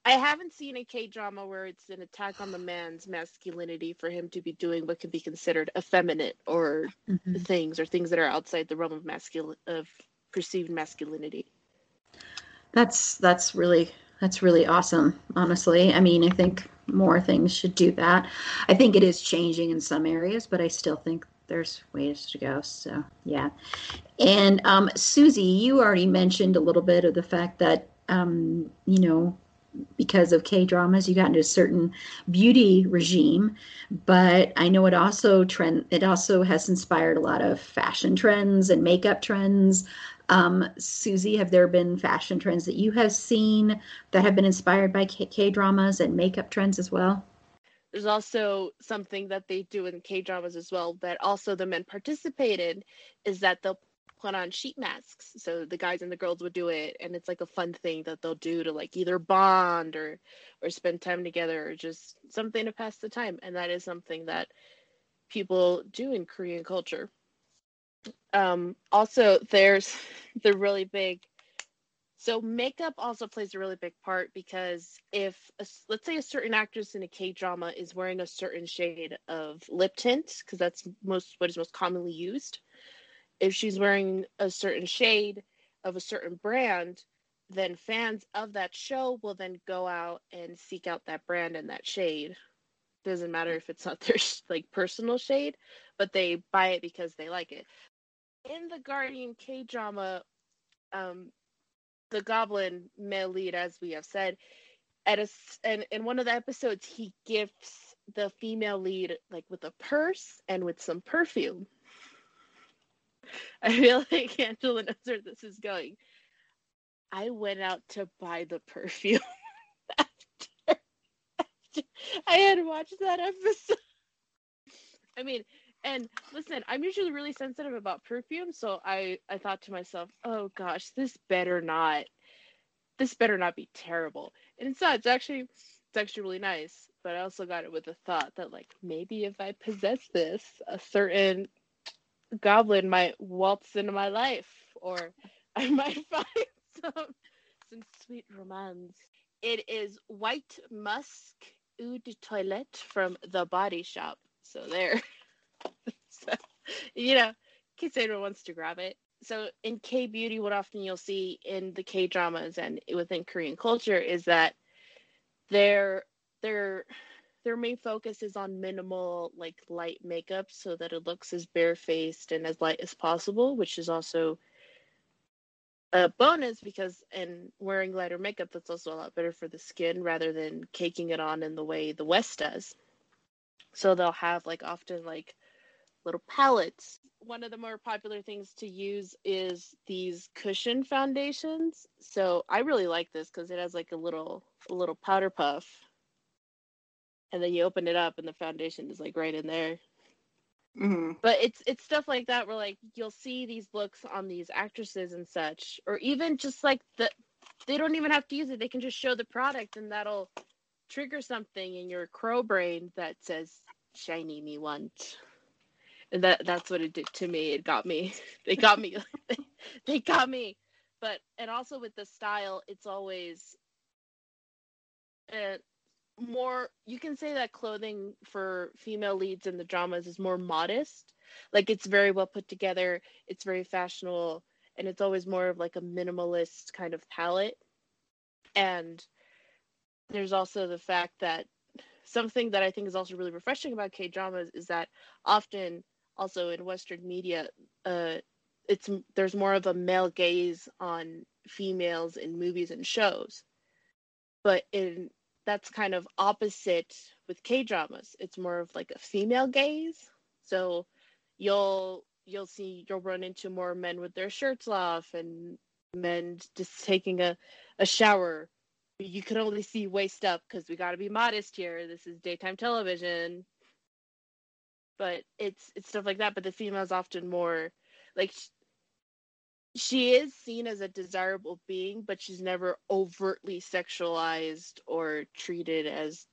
I haven't seen a K drama where it's an attack on the man's masculinity for him to be doing what can be considered effeminate or Mhm. things or things that are outside the realm of masculine of perceived masculinity. That's that's really that's really awesome. Honestly, I mean, I think more things should do that. I think it is changing in some areas, but I still think there's ways to go. So yeah. And um, Susie, you already mentioned a little bit of the fact that um, you know because of K dramas, you got into a certain beauty regime. But I know it also trend it also has inspired a lot of fashion trends and makeup trends. Um, Susie, have there been fashion trends that you have seen that have been inspired by K dramas and makeup trends as well? There's also something that they do in K dramas as well that also the men participate in, is that they'll put on sheet masks. So the guys and the girls would do it and it's like a fun thing that they'll do to like either bond or or spend time together or just something to pass the time. And that is something that people do in Korean culture. Um also there's the really big so makeup also plays a really big part because if a let's say a certain actress in a K drama is wearing a certain shade of lip tint because that's most what is most commonly used. If she's wearing a certain shade of a certain brand, then fans of that show will then go out and seek out that brand and that shade. Doesn't matter if it's not their like personal shade, but they buy it because they like it. In the Guardian K drama, um, the goblin male lead, as we have said, at a and in one of the episodes, he gifts the female lead like with a purse and with some perfume. I feel like Angela knows where this is going. I went out to buy the perfume after, after I had watched that episode. I mean, and listen, I'm usually really sensitive about perfume, so I I thought to myself, "Oh gosh, this better not this better not be terrible." And it's not. It's actually it's actually really nice, but I also got it with the thought that like maybe if I possess this, a certain goblin might waltz into my life or I might find some some sweet romance. It is White Musk Eau de Toilette from The Body Shop. So there. so, you know, case anyone wants to grab it. So in K beauty, what often you'll see in the K dramas and within Korean culture is that their their their main focus is on minimal like light makeup so that it looks as barefaced and as light as possible, which is also a bonus because in wearing lighter makeup that's also a lot better for the skin rather than caking it on in the way the West does. So they'll have like often like little palettes. One of the more popular things to use is these cushion foundations. So I really like this because it has like a little a little powder puff. And then you open it up and the foundation is like right in there. hmm But it's it's stuff like that where like you'll see these looks on these actresses and such, or even just like the they don't even have to use it. They can just show the product and that'll trigger something in your crow brain that says shiny me want. And that that's what it did to me. It got me. They got me. they got me. But and also with the style, it's always uh, more you can say that clothing for female leads in the dramas is more modest. Like it's very well put together it's very fashionable and it's always more of like a minimalist kind of palette. And there's also the fact that something that i think is also really refreshing about k dramas is that often also in western media uh it's there's more of a male gaze on females in movies and shows. But in that's kind of opposite with K dramas. It's more of like a female gaze. So you'll you'll see you'll run into more men with their shirts off and men just taking a, a shower you can only see waist up because we got to be modest here. This is daytime television. But it's it's stuff like that. But the female is often more like she is seen as a desirable being, but she's never overtly sexualized or treated as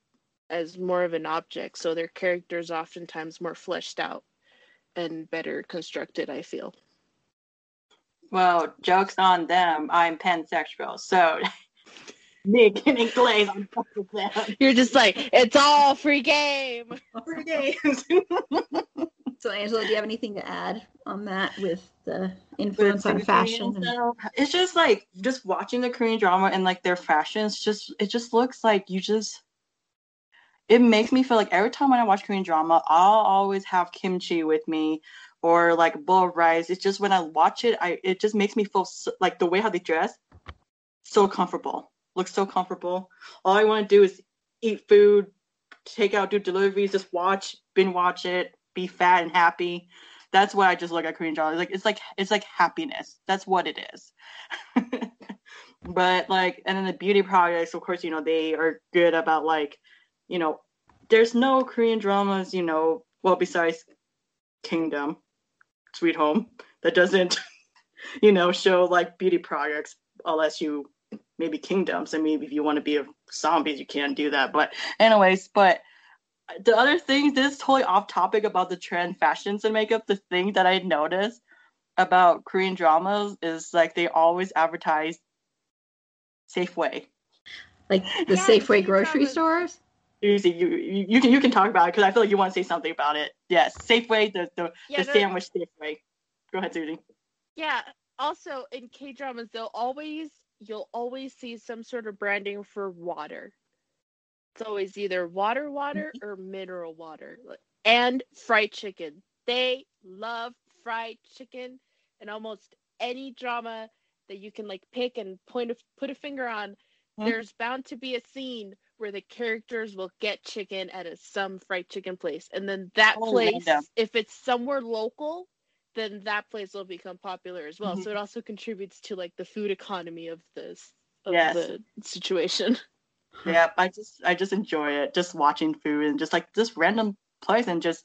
as more of an object. So their characters oftentimes more fleshed out and better constructed. I feel. Well, jokes on them. I'm pansexual, so me getting glaze on top of them. You're just like it's all free game. Free games. So, Angela, do you have anything to add on that with the influence on fashion? and- It's just like just watching the Korean drama and like their fashions. Just it just looks like you just. It makes me feel like every time when I watch Korean drama, I'll always have kimchi with me, or like a bowl of rice. It's just when I watch it, I it just makes me feel so, like the way how they dress, so comfortable. Looks so comfortable. All I want to do is eat food, take out, do deliveries, just watch, binge watch it, be fat and happy that's why I just look at Korean drama. Like it's like it's like happiness. That's what it is. but like and then the beauty projects, of course, you know, they are good about like, you know, there's no Korean dramas, you know, well besides Kingdom, Sweet Home, that doesn't, you know, show like beauty projects unless you maybe kingdoms and maybe if you want to be a zombies you can't do that. But anyways, but the other thing, this is totally off topic about the trend fashions and makeup. The thing that I noticed about Korean dramas is like they always advertise Safeway. Like the Yeah, Safeway grocery dramas. stores? Usually, you, you you can you can talk about it because I feel like you want to say something about it. Yes, Safeway, the the, Yeah, the no- sandwich Safeway. Go ahead, Susie. Yeah. Also, in K dramas, they'll always you'll always see some sort of branding for water. It's always either water, water, or mineral water, and fried chicken. They love fried chicken, and almost any drama that you can like pick and point a, put a finger on, Mhm. there's bound to be a scene where the characters will get chicken at a some fried chicken place, and then that Oh, place, random. if it's somewhere local, then that place will become popular as well. Mhm. So it also contributes to like the food economy of this of Yes. the situation. Yeah, I just I just enjoy it, just watching food and just like this random place and just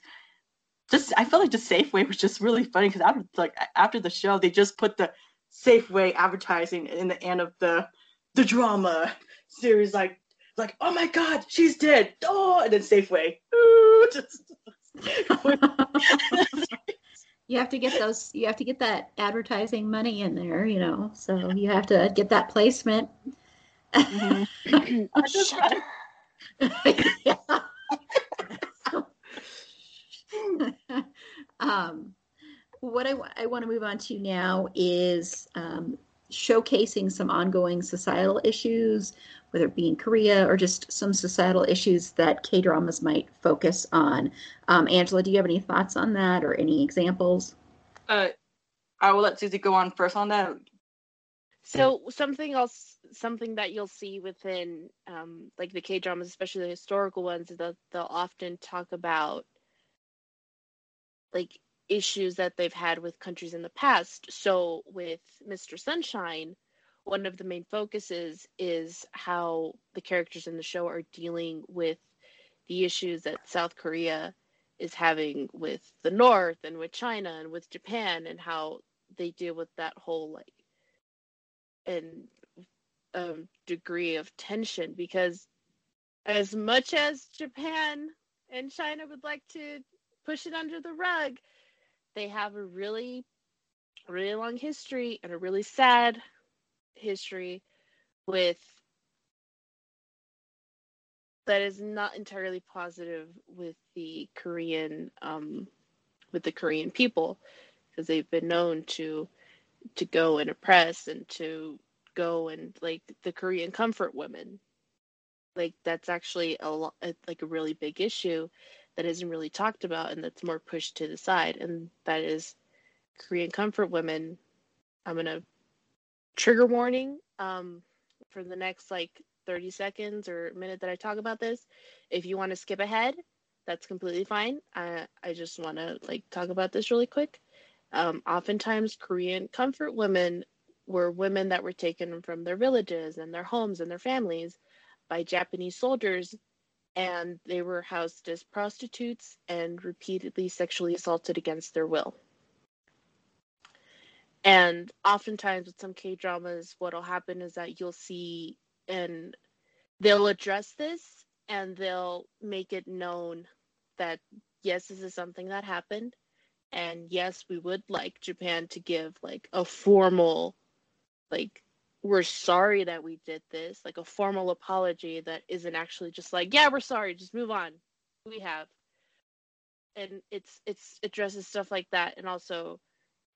just I feel like just Safeway was just really funny because after like after the show they just put the Safeway advertising in the end of the the drama series like like oh my god she's dead oh and then Safeway Ooh, just you have to get those you have to get that advertising money in there, you know. So you have to get that placement. Mhm. I just- Yeah. um, what I, I want to move on to now is um, showcasing some ongoing societal issues, whether it be in Korea or just some societal issues that K dramas might focus on. Um, Angela, do you have any thoughts on that or any examples? uh, I will let Susie go on first on that. So something else, something that you'll see within um, like the K dramas, especially the historical ones, is that they'll often talk about like issues that they've had with countries in the past. So with Mr. Sunshine, one of the main focuses is how the characters in the show are dealing with the issues that South Korea is having with the North and with China and with Japan and how they deal with that whole like and um, degree of tension because as much as Japan and China would like to push it under the rug, they have a really, really long history and a really sad history with that is not entirely positive with the Korean um, with the Korean people because they've been known to to go and oppress and to go and like the Korean comfort women. Like that's actually a lo- a- like a really big issue that isn't really talked about and that's more pushed to the side and that is Korean comfort women. I'm to trigger warning um for the next like 30 seconds or minute that I talk about this. If you want to skip ahead, that's completely fine. I I just want to like talk about this really quick. Um, oftentimes, Korean comfort women were women that were taken from their villages and their homes and their families by Japanese soldiers, and they were housed as prostitutes and repeatedly sexually assaulted against their will. And oftentimes, with some K dramas, what'll happen is that you'll see, and they'll address this and they'll make it known that yes, this is something that happened. And yes, we would like Japan to give like a formal, like, we're sorry that we did this, like a formal apology that isn't actually just like, yeah, we're sorry, just move on. We have. And it's it's addresses stuff like that and also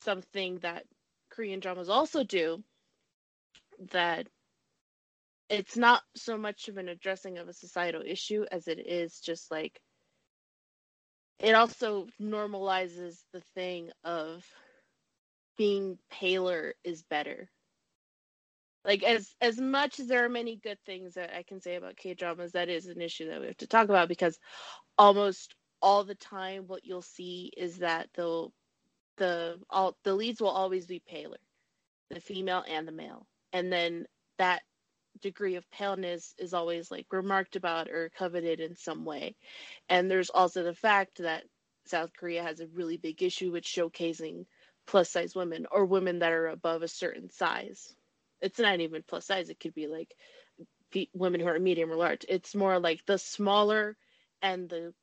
something that Korean dramas also do that it's not so much of an addressing of a societal issue as it is just like it also normalizes the thing of being paler is better. Like as as much as there are many good things that I can say about K dramas, that is an issue that we have to talk about because almost all the time what you'll see is that the the all the leads will always be paler, the female and the male. And then that degree of paleness is always like remarked about or coveted in some way. And there's also the fact that South Korea has a really big issue with showcasing plus size women or women that are above a certain size. It's not even plus size, it could be like women who are medium or large. It's more like the smaller and the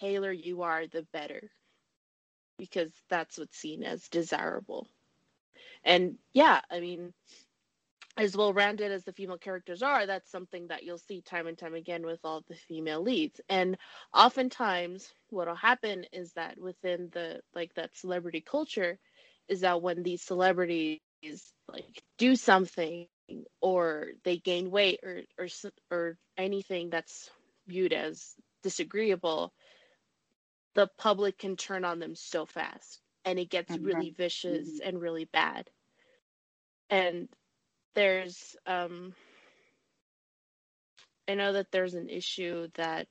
paler you are, the better. Because that's what's seen as desirable. And yeah, I mean, as well rounded as the female characters are, that's something that you'll see time and time again with all the female leads. And oftentimes, what'll happen is that within the like that celebrity culture, is that when these celebrities like do something or they gain weight or or or anything that's viewed as disagreeable, the public can turn on them so fast, and it gets mm-hmm. really vicious mm-hmm. and really bad. And there's um I know that there's an issue that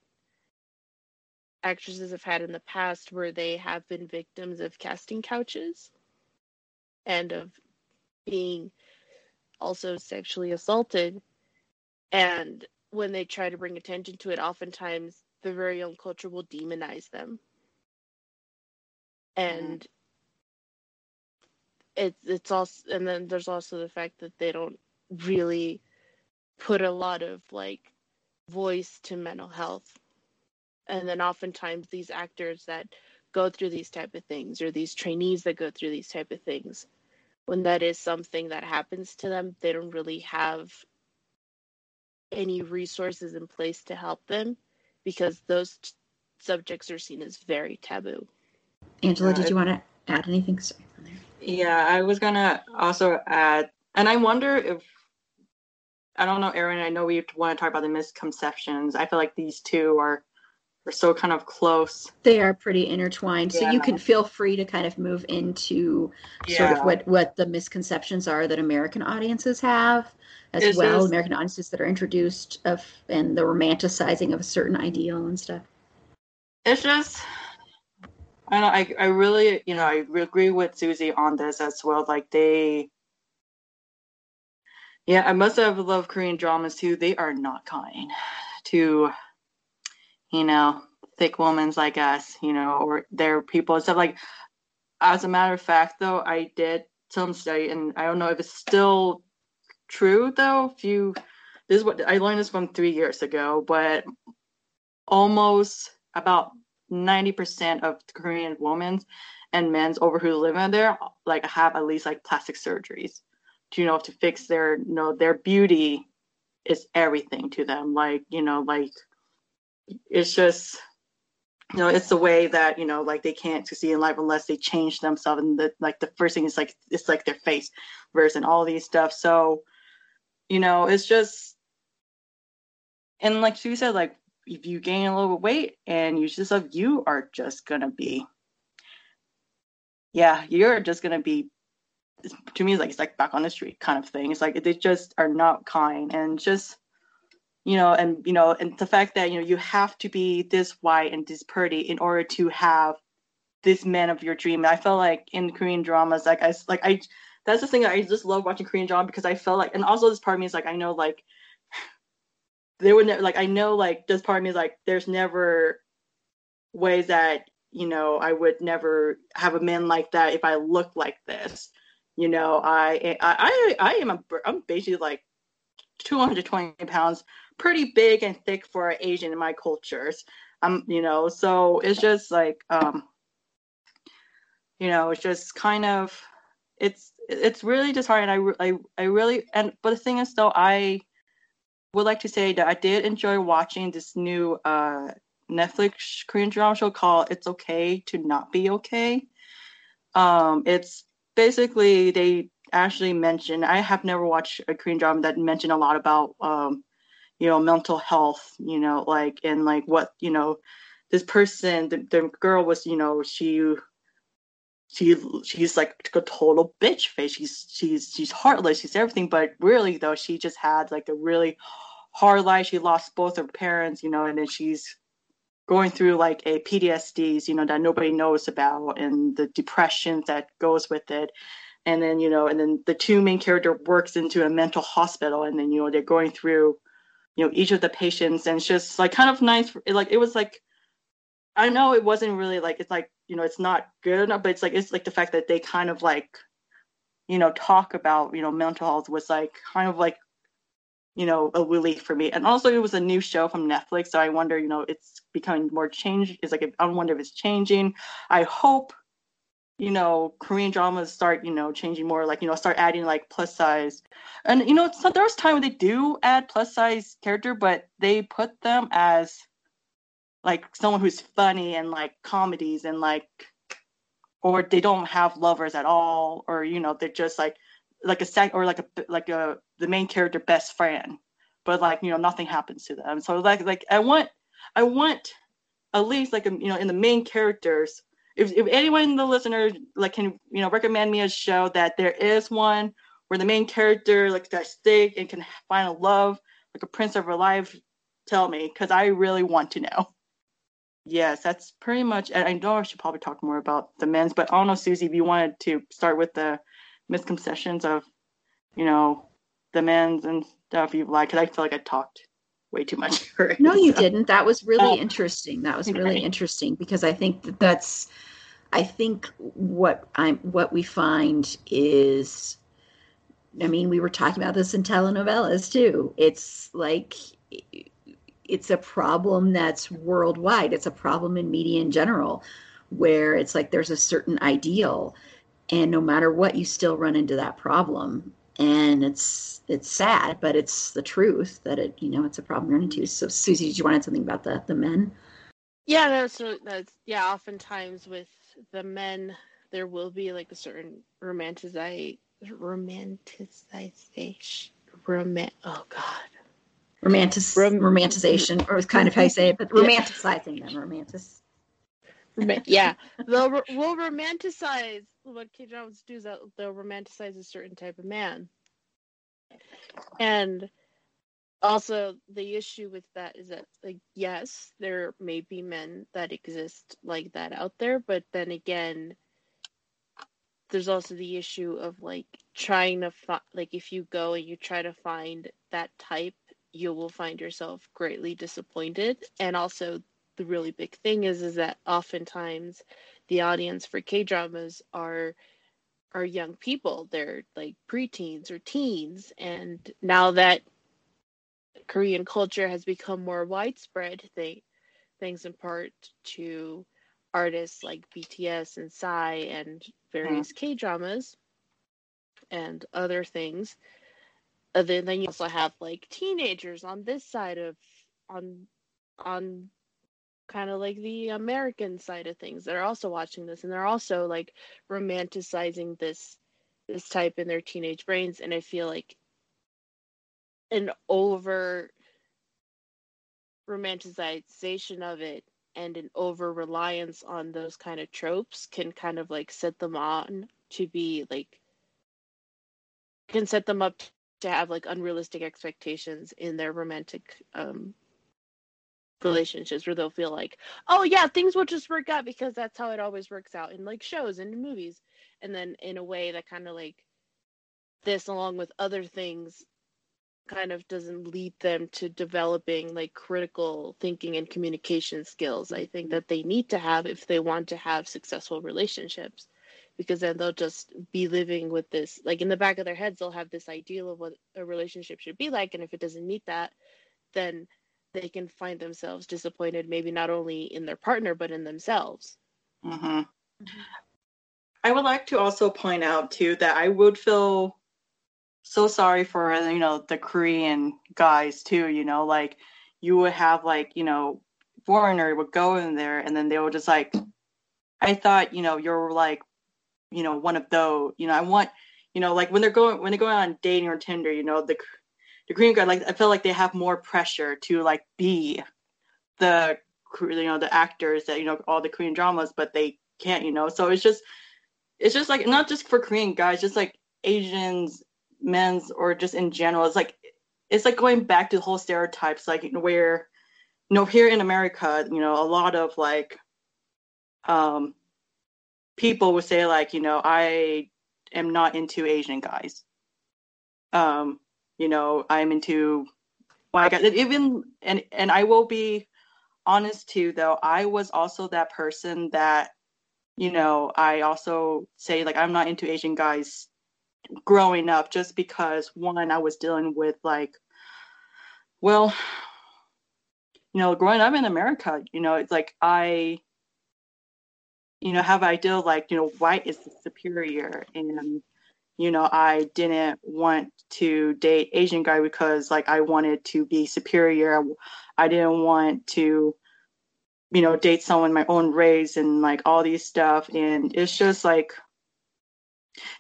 actresses have had in the past where they have been victims of casting couches and of being also sexually assaulted. And when they try to bring attention to it, oftentimes the very own culture will demonize them. And it's it's also and then there's also the fact that they don't really put a lot of like voice to mental health and then oftentimes these actors that go through these type of things or these trainees that go through these type of things when that is something that happens to them they don't really have any resources in place to help them because those t- subjects are seen as very taboo angela did you want to add anything Sorry. Yeah, I was gonna also add, and I wonder if I don't know, Erin. I know we want to talk about the misconceptions. I feel like these two are are so kind of close. They are pretty intertwined. Yeah. So you can feel free to kind of move into yeah. sort of what what the misconceptions are that American audiences have as well. American audiences that are introduced of and the romanticizing of a certain ideal and stuff. It's just I I I really you know I agree with Susie on this as well. Like they, yeah, I must have loved Korean dramas too. They are not kind to, you know, thick women's like us, you know, or their people and stuff. Like, as a matter of fact, though, I did some study, and I don't know if it's still true though. If you, this is what I learned this from three years ago, but almost about 90% of Korean women and men's over who live in there like have at least like plastic surgeries to you know to fix their you know their beauty is everything to them like you know like it's just you know it's the way that you know like they can't succeed in life unless they change themselves and the like the first thing is like it's like their face versus all these stuff so you know it's just and like she said like if you gain a little weight and you just yourself, you are just gonna be, yeah, you're just gonna be. To me, it's like it's like back on the street kind of thing. It's like they just are not kind and just, you know, and you know, and the fact that you know you have to be this white and this pretty in order to have this man of your dream. And I felt like in Korean dramas, like I like I that's the thing I just love watching Korean drama because I felt like, and also this part of me is like, I know like there would never like I know like this part of me is like there's never ways that you know I would never have a man like that if I looked like this. You know, I I I, I am a I'm basically like 220 pounds, pretty big and thick for an Asian in my cultures. Um, you know, so it's just like um, you know, it's just kind of it's it's really just disheartening. I I I really and but the thing is though I would like to say that I did enjoy watching this new uh, Netflix Korean drama show called It's Okay to Not Be Okay. Um, it's basically they actually mention I have never watched a Korean drama that mentioned a lot about um, you know mental health, you know, like and like what you know this person the, the girl was you know she she she's like a total bitch face. She's she's she's heartless. She's everything, but really though, she just had like a really hard life. She lost both her parents, you know, and then she's going through like a PTSDs, you know, that nobody knows about, and the depression that goes with it. And then you know, and then the two main character works into a mental hospital, and then you know they're going through, you know, each of the patients, and it's just like kind of nice. Like it was like I know it wasn't really like it's like you know it's not good enough, but it's like it's like the fact that they kind of like you know talk about you know mental health was like kind of like you know a relief for me. And also it was a new show from Netflix, so I wonder you know it's becoming more changed It's like I wonder if it's changing. I hope you know Korean dramas start you know changing more like you know start adding like plus size. And you know so there's time when they do add plus size character but they put them as like someone who's funny and like comedies and like or they don't have lovers at all or you know they're just like like a sec or like a like a the main character best friend. But like you know nothing happens to them. So like like i want i want at least like you know in the main characters if, if anyone in the listener like can you know recommend me a show that there is one where the main character like that stick and can find a love like a prince of her life tell me because i really want to know Yes, that's pretty much. And I know I should probably talk more about the men's, but I don't know, Susie, if you wanted to start with the misconceptions of, you know, the men's and stuff you've like, because I feel like I talked way too much. no, you didn't. That was really oh. interesting. That was really interesting because I think that that's, I think what I'm, what we find is, I mean, we were talking about this in telenovelas too. It's like it's a problem that's worldwide. It's a problem in media in general, where it's like there's a certain ideal, and no matter what, you still run into that problem. And it's it's sad, but it's the truth that it you know it's a problem run into. So Susie, did you want to add something about the the men? Yeah, so that's yeah. Oftentimes with the men, there will be like a certain romanticize romanticization. Roman. Oh God romantic Rom- romanticization, or it's kind of how you say it, but romanticizing them, romantic. yeah, they'll will romanticize what K Jones do is that they'll romanticize a certain type of man, and also the issue with that is that like yes, there may be men that exist like that out there, but then again, there's also the issue of like trying to find like if you go and you try to find that type you will find yourself greatly disappointed. And also, the really big thing is is that oftentimes the audience for K dramas are are young people. They're like preteens or teens, and now that Korean culture has become more widespread, they thanks in part to artists like BTS and Psy and various mm-hmm. K dramas and other things. And then, then you also have like teenagers on this side of on on kind of like the American side of things that are also watching this and they're also like romanticizing this this type in their teenage brains and I feel like an over romanticization of it and an over reliance on those kind of tropes can kind of like set them on to be like can set them up to have like unrealistic expectations in their romantic um relationships where they'll feel like oh yeah things will just work out because that's how it always works out in like shows and movies. And then in a way that kind of like this along with other things kind of doesn't lead them to developing like critical thinking and communication skills i think that they need to have if they want to have successful relationships. Because then they'll just be living with this like in the back of their heads they'll have this ideal of what a relationship should be like and if it doesn't meet that then they can find themselves disappointed maybe not only in their partner but in themselves. Hmm I would like to also point out too that I would feel so sorry for you know the Korean guys too. You know, like you would have like you know foreigner would go in there and then they would just like, I thought you know you're like, you know one of those. You know, I want you know like when they're going when they're going on dating or Tinder. You know the the Korean guy like I feel like they have more pressure to like be the you know the actors that you know all the Korean dramas, but they can't. You know, so it's just it's just like not just for Korean guys, just like Asians, men's, or just in general. It's like it's like going back to the whole stereotypes, like where you know here in America, you know, a lot of like um people would say like, you know, I am not into Asian guys. Um, you know, I'm into white guys. Even and and I will be honest too, though. I was also that person that you know, I also say like I'm not into Asian guys growing up just because one, I was dealing with like, well, you know, growing up in America, you know, it's like I, you know, have idea like, you know, white is the superior and you know, I didn't want to date Asian guy because like I wanted to be superior. I didn't want to you know, date someone my own race and like all these stuff. And it's just like,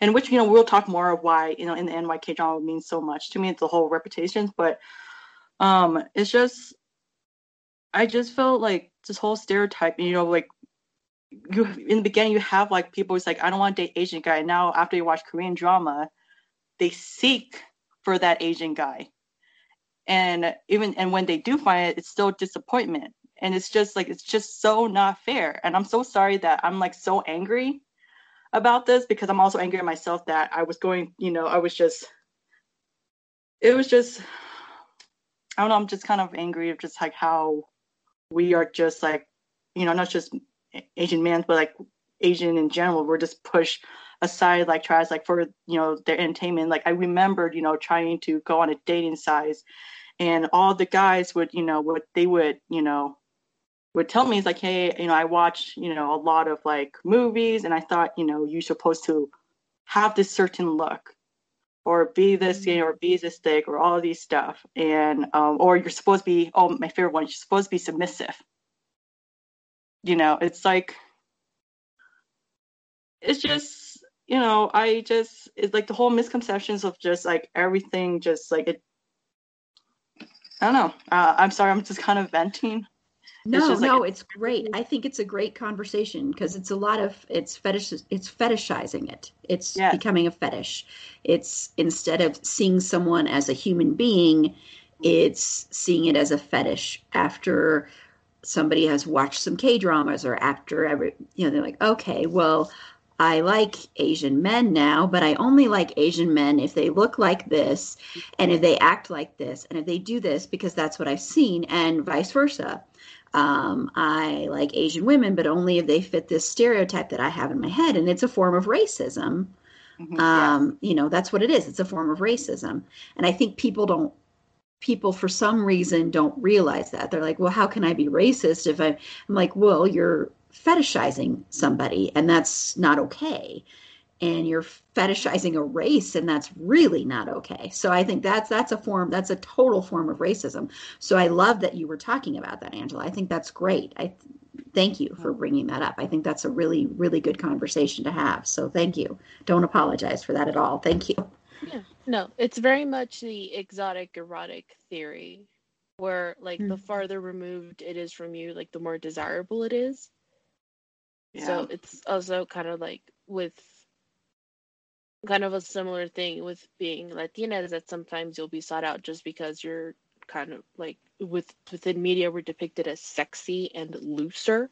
and which, you know, we'll talk more of why, you know, in the NYK drama means so much to me, it's the whole reputation. But um it's just, I just felt like this whole stereotype, you know, like you in the beginning you have like people who's like, I don't want to date Asian guy. Now after you watch Korean drama, they seek for that Asian guy. And even and when they do find it, it's still disappointment and it's just like it's just so not fair and i'm so sorry that i'm like so angry about this because i'm also angry at myself that i was going you know i was just it was just i don't know i'm just kind of angry of just like how we are just like you know not just asian men but like asian in general we're just pushed aside like tries like for you know their entertainment. Like i remembered you know trying to go on a dating site and all the guys would you know what they would you know would tell me is like, hey, you know, I watch, you know, a lot of like movies and I thought, you know, you're supposed to have this certain look or be this, you know, or be this thick or all these stuff. And um, or you're supposed to be, oh, my favorite one, you're supposed to be submissive. You know, it's like it's just, you know, I just it's like the whole misconceptions of just like everything just like it I don't know. Uh, I'm sorry, I'm just kind of venting. No, like no, a- it's great. I think it's a great conversation because it's a lot of it's fetish it's fetishizing it. It's Yes. becoming a fetish. It's instead of seeing someone as a human being, it's seeing it as a fetish after somebody has watched some K dramas or after every you know, they're like, okay, well, I like Asian men now, but I only like Asian men if they look like this and if they act like this and if they do this because that's what I've seen and vice versa um, I like Asian women, but only if they fit this stereotype that I have in my head. And it's a form of racism. Mhm, Um, You know, that's what it is. It's a form of racism. And I think people don't, people for some reason don't realize that. They're like, well, how can I be racist if I, I'm like, well, you're fetishizing somebody and that's not okay. And you're fetishizing a race and that's really not okay. So I think that's that's a form that's a total form of racism. So I love that you were talking about that, Angela. I think that's great. I thank you for bringing that up. I think that's a really really good conversation to have. So thank you. Don't apologize for that at all. Thank you. Yeah, no, it's very much the exotic erotic theory, where like the Mm. farther removed it is from you, like the more desirable it is. yeah. So it's also kind of like with kind of a similar thing with being Latina is that sometimes you'll be sought out just because you're kind of like with within media we're depicted as sexy and looser.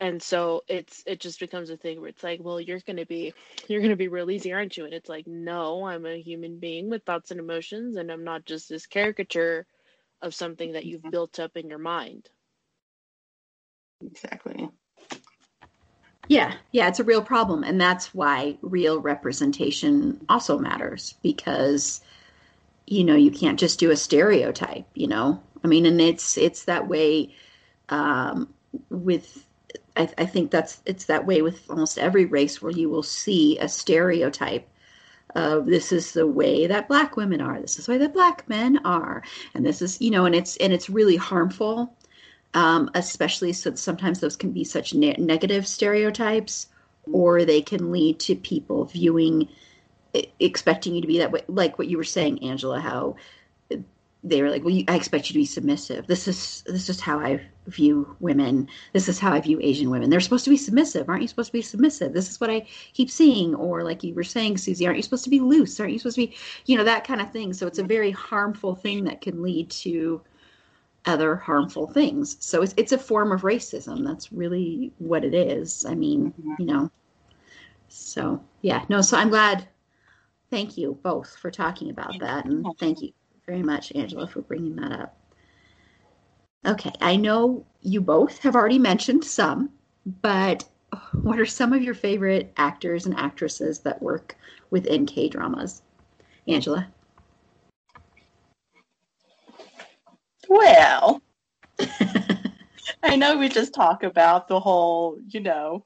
and so it's it just becomes a thing where it's like well you're to be you're going to be real easy aren't you and it's like no i'm a human being with thoughts and emotions and i'm not just this caricature of something that you've mm-hmm. built up in your mind Exactly. Yeah, yeah, it's a real problem. And that's why real representation also matters because, you know, you can't just do a stereotype, you know? I mean, and it's it's that way um, with I, I think that's it's that way with almost every race where you will see a stereotype of this is the way that black women are this is the way that black men are and this is you know and it's and it's really harmful um, especially since sometimes those can be such ne- negative stereotypes or they can lead to people viewing expecting you to be that way. Like what you were saying angela how they were like well you, i expect you to be submissive. This is this is how i view women. This is how i view asian women. They're supposed to be submissive. Aren't you supposed to be submissive? This is what i keep seeing. Or like you were saying susie aren't you supposed to be loose? Aren't you supposed to be you know that kind of thing. So it's a very harmful thing that can lead to other harmful things. So it's, it's a form of racism. That's really what it is. I mean mm-hmm. you know so yeah no so i'm glad thank you both for talking about that and thank you very much angela for bringing that up. Okay i know you both have already mentioned some but what are some of your favorite actors and actresses that work within k dramas? Angela Well, I know we just talk about the whole, you know,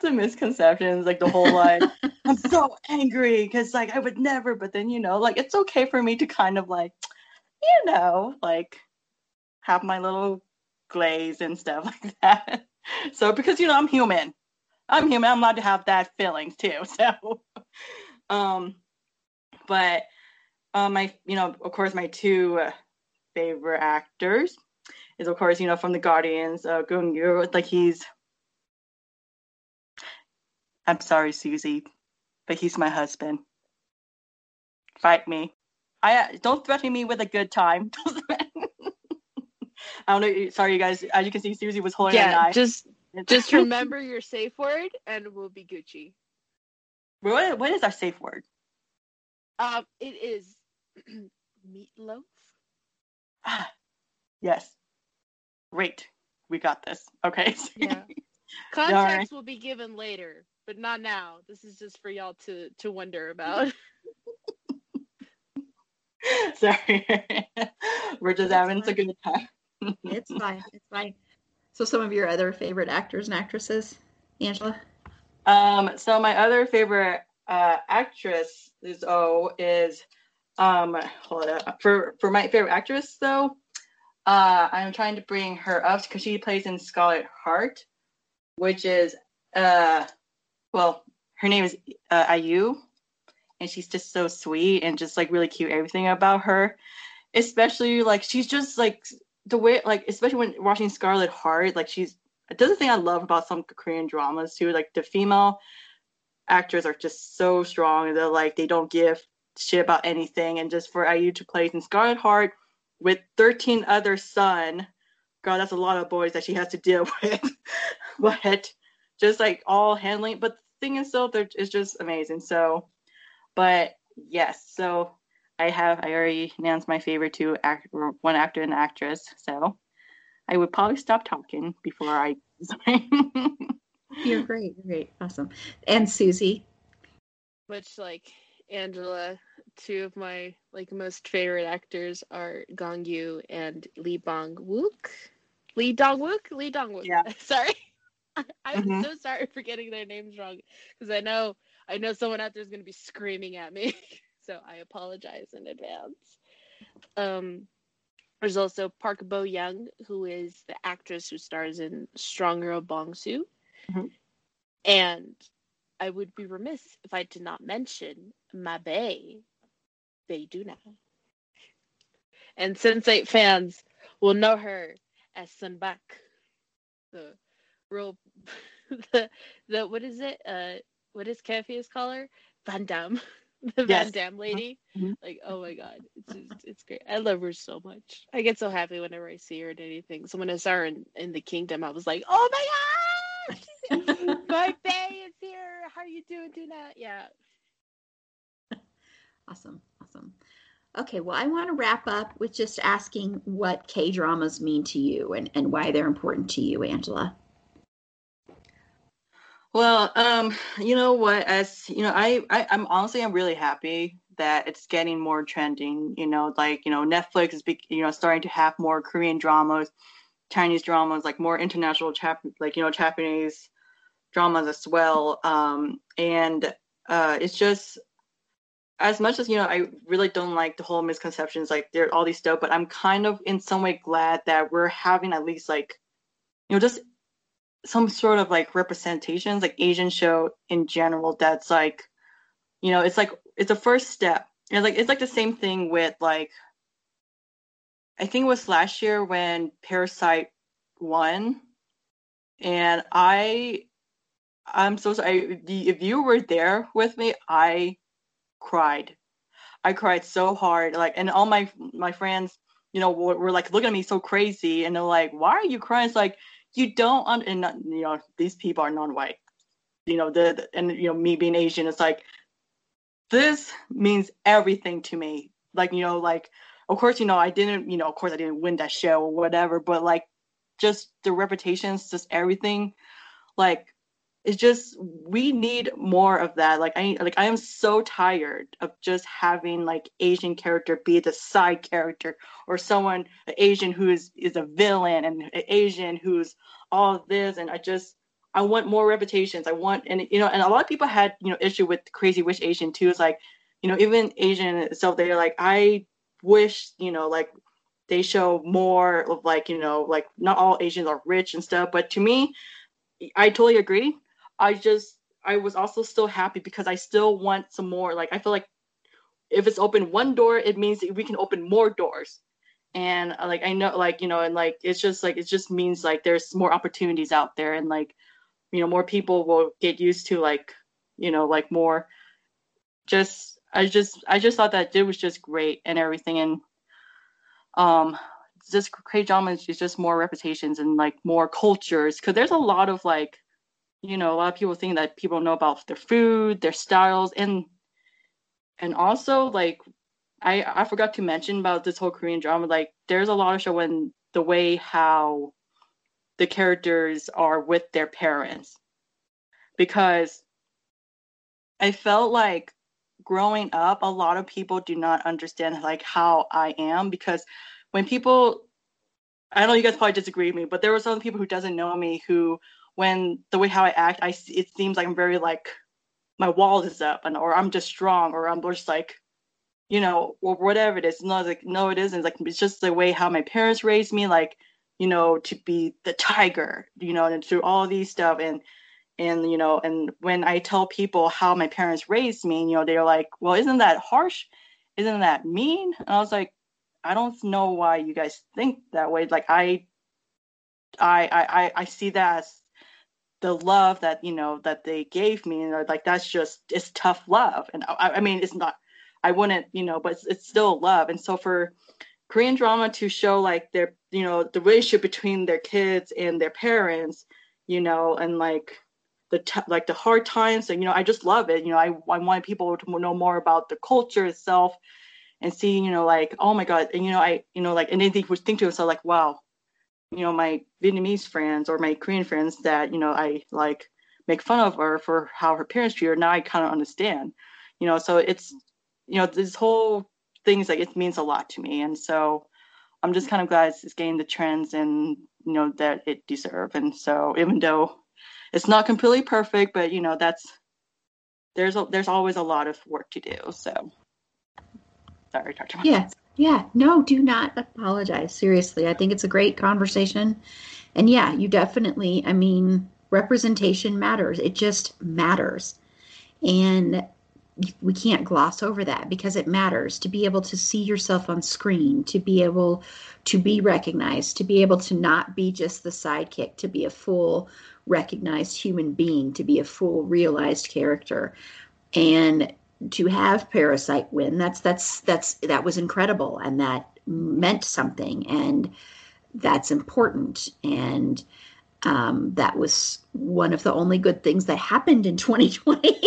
the misconceptions, like the whole like I'm so angry because like I would never, but then you know, like it's okay for me to kind of like, you know, like have my little glaze and stuff like that. So because you know I'm human, I'm human. I'm allowed to have that feelings too. So, um, but um, my you know of course my two uh, favorite actors is of course you know from the Guardians, uh, Gong Yoo. Like he's, I'm sorry, Susie, but he's my husband. Fight me. I uh, don't threaten me with a good time. I don't know. Sorry, you guys. As you can see, Susie was holding a yeah knife. just just remember your safe word and we'll be gucci what, what is our safe word? um it is meatloaf Ah, yes. Great. We got this. Okay. yeah context will be given later but not now this is just for y'all to to wonder about Sorry. We're just That's having a good time. it's fine it's fine so some of your other favorite actors and actresses angela Um, so my other favorite uh, actress is oh is um hold up for for my favorite actress though. Uh, I'm trying to bring her up because she plays in Scarlet Heart, which is uh well her name is uh, IU, and she's just so sweet and just like really cute. Everything about her, especially like she's just like the way like especially when watching Scarlet Heart, like she's the thing I love about some Korean dramas too. Like the female actors are just so strong. They're like they don't give shit about anything. And just for IU to play in Scarlet Heart with 13 other son, God, that's a lot of boys that she has to deal with. but just like all handling, but the thing is still, they're- it's just amazing. So, but yes, so I have I already announced my favorite two act one actor and actress. So I would probably stop talking before I. you're great you're great awesome and susie Which like Angela, two of my like most favorite actors are Gong Yoo and Lee Bong Wook. Lee Dong Wook? Lee Dong Wook. Yeah. Sorry. I'm Mhm. so sorry for getting their names wrong because I know I know someone out there is going to be screaming at me. so I apologize in advance. Um there's also Park Bo Young, who is the actress who stars in Strong Girl Bong Soo. Mhm. And I would be remiss if I did not mention my bae, Doona. And Sense8 fans will know her as Sun Bak, the real, the, the, what is it? Uh, what is Capheus call her? Van Damme. the Yes. Van Damme lady. Mhm. Like, oh my god, it's just, it's great. I love her so much. I get so happy whenever I see her in anything. So when I saw her in, in the Kingdom, I was like, oh my god, my bae is here. How are you doing, Doona? Yeah. Awesome. Awesome. Okay, well, I want to wrap up with just asking what K dramas mean to you and, and why they're important to you, Angela. Well, um, you know what? As you know, I, I I'm honestly I'm really happy that it's getting more trending. You know, like you know, Netflix is be, you know starting to have more Korean dramas, Chinese dramas, like more international chap like you know Japanese dramas as well. Um, and uh, it's just as much as you know, I really don't like the whole misconceptions, like there are all these stuff. But I'm kind of in some way glad that we're having at least like you know just some sort of like representations, like Asian show in general. That's like, you know, it's like it's a first step. It's like it's like the same thing with like, I think it was last year when Parasite won, and I, I'm so sorry. If you were there with me, I cried. I cried so hard. Like, and all my my friends, you know, were, were like looking at me so crazy, and they're like, "Why are you crying?" It's like you don't un- and you know these people are non-white you know the, the- and you know me being asian it's like this means everything to me like you know like of course you know i didn't you know of course i didn't win that show or whatever but like just the reputations just everything like it's just we need more of that. Like i like i am so tired of just having like asian character be the side character or someone asian who is is a villain and asian who's all this. And i just i want more reputations i want and you know and a lot of people had you know issue with crazy rich asian too. It's like you know even asian itself they're like i wish you know like they show more of like you know like not all asians are rich and stuff. But to me i totally agree I just I was also still happy because I still want some more. Like I feel like if it's open one door, it means that we can open more doors. And uh, like I know like you know and like it's just like it just means like there's more opportunities out there and like you know more people will get used to like you know like more just I just I just thought that it was just great and everything and um just create drama is just more reputations and like more cultures because there's a lot of like you know a lot of people think that people know about their food their styles and and also like i i forgot to mention about this whole korean drama like there's a lot of show when the way how the characters are with their parents. Because i felt like growing up a lot of people do not understand like how i am because when people i know you guys probably disagree with me but there were some people who doesn't know me who when the way how I act, I it seems like I'm very like my wall is up, and or I'm just strong, or I'm just like, you know, or whatever it is. No, like no, it isn't. Like it's just the way how my parents raised me, like you know, to be the tiger, you know, and through all these stuff, and and you know, and when I tell people how my parents raised me, you know, they're like, well, isn't that harsh? Isn't that mean? And I was like, I don't know why you guys think that way. Like I, I, I- I see that as the love that you know that they gave me and like that's just it's tough love. And I, I mean it's not i wouldn't you know but it's, it's still love. And so for korean drama to show like their you know the relationship between their kids and their parents you know and like the t- like the hard times and you know i just love it. You know i, I want people to know more about the culture itself and see you know like oh my god and you know i you know like and then they think think to yourself like wow you know my Vietnamese friends or my Korean friends that you know I like make fun of her for how her parents treat her. Now I kind of understand, you know. So it's you know this whole thing is like it means a lot to me, and so I'm just kind of glad it's, it's getting the trends and you know that it deserve. And so even though it's not completely perfect, but you know that's there's a, there's always a lot of work to do. So sorry, Dr. Yeah, yeah. No, do not apologize. Seriously, I think it's a great conversation. And yeah, you definitely, I mean, representation matters. It just matters. And we can't gloss over that because it matters to be able to see yourself on screen, to be able to be recognized, to be able to not be just the sidekick, to be a full recognized human being, to be a full realized character. And to have Parasite win, that's that's that's that was incredible, and that meant something, and that's important, and um, that was one of the only good things that happened in 2020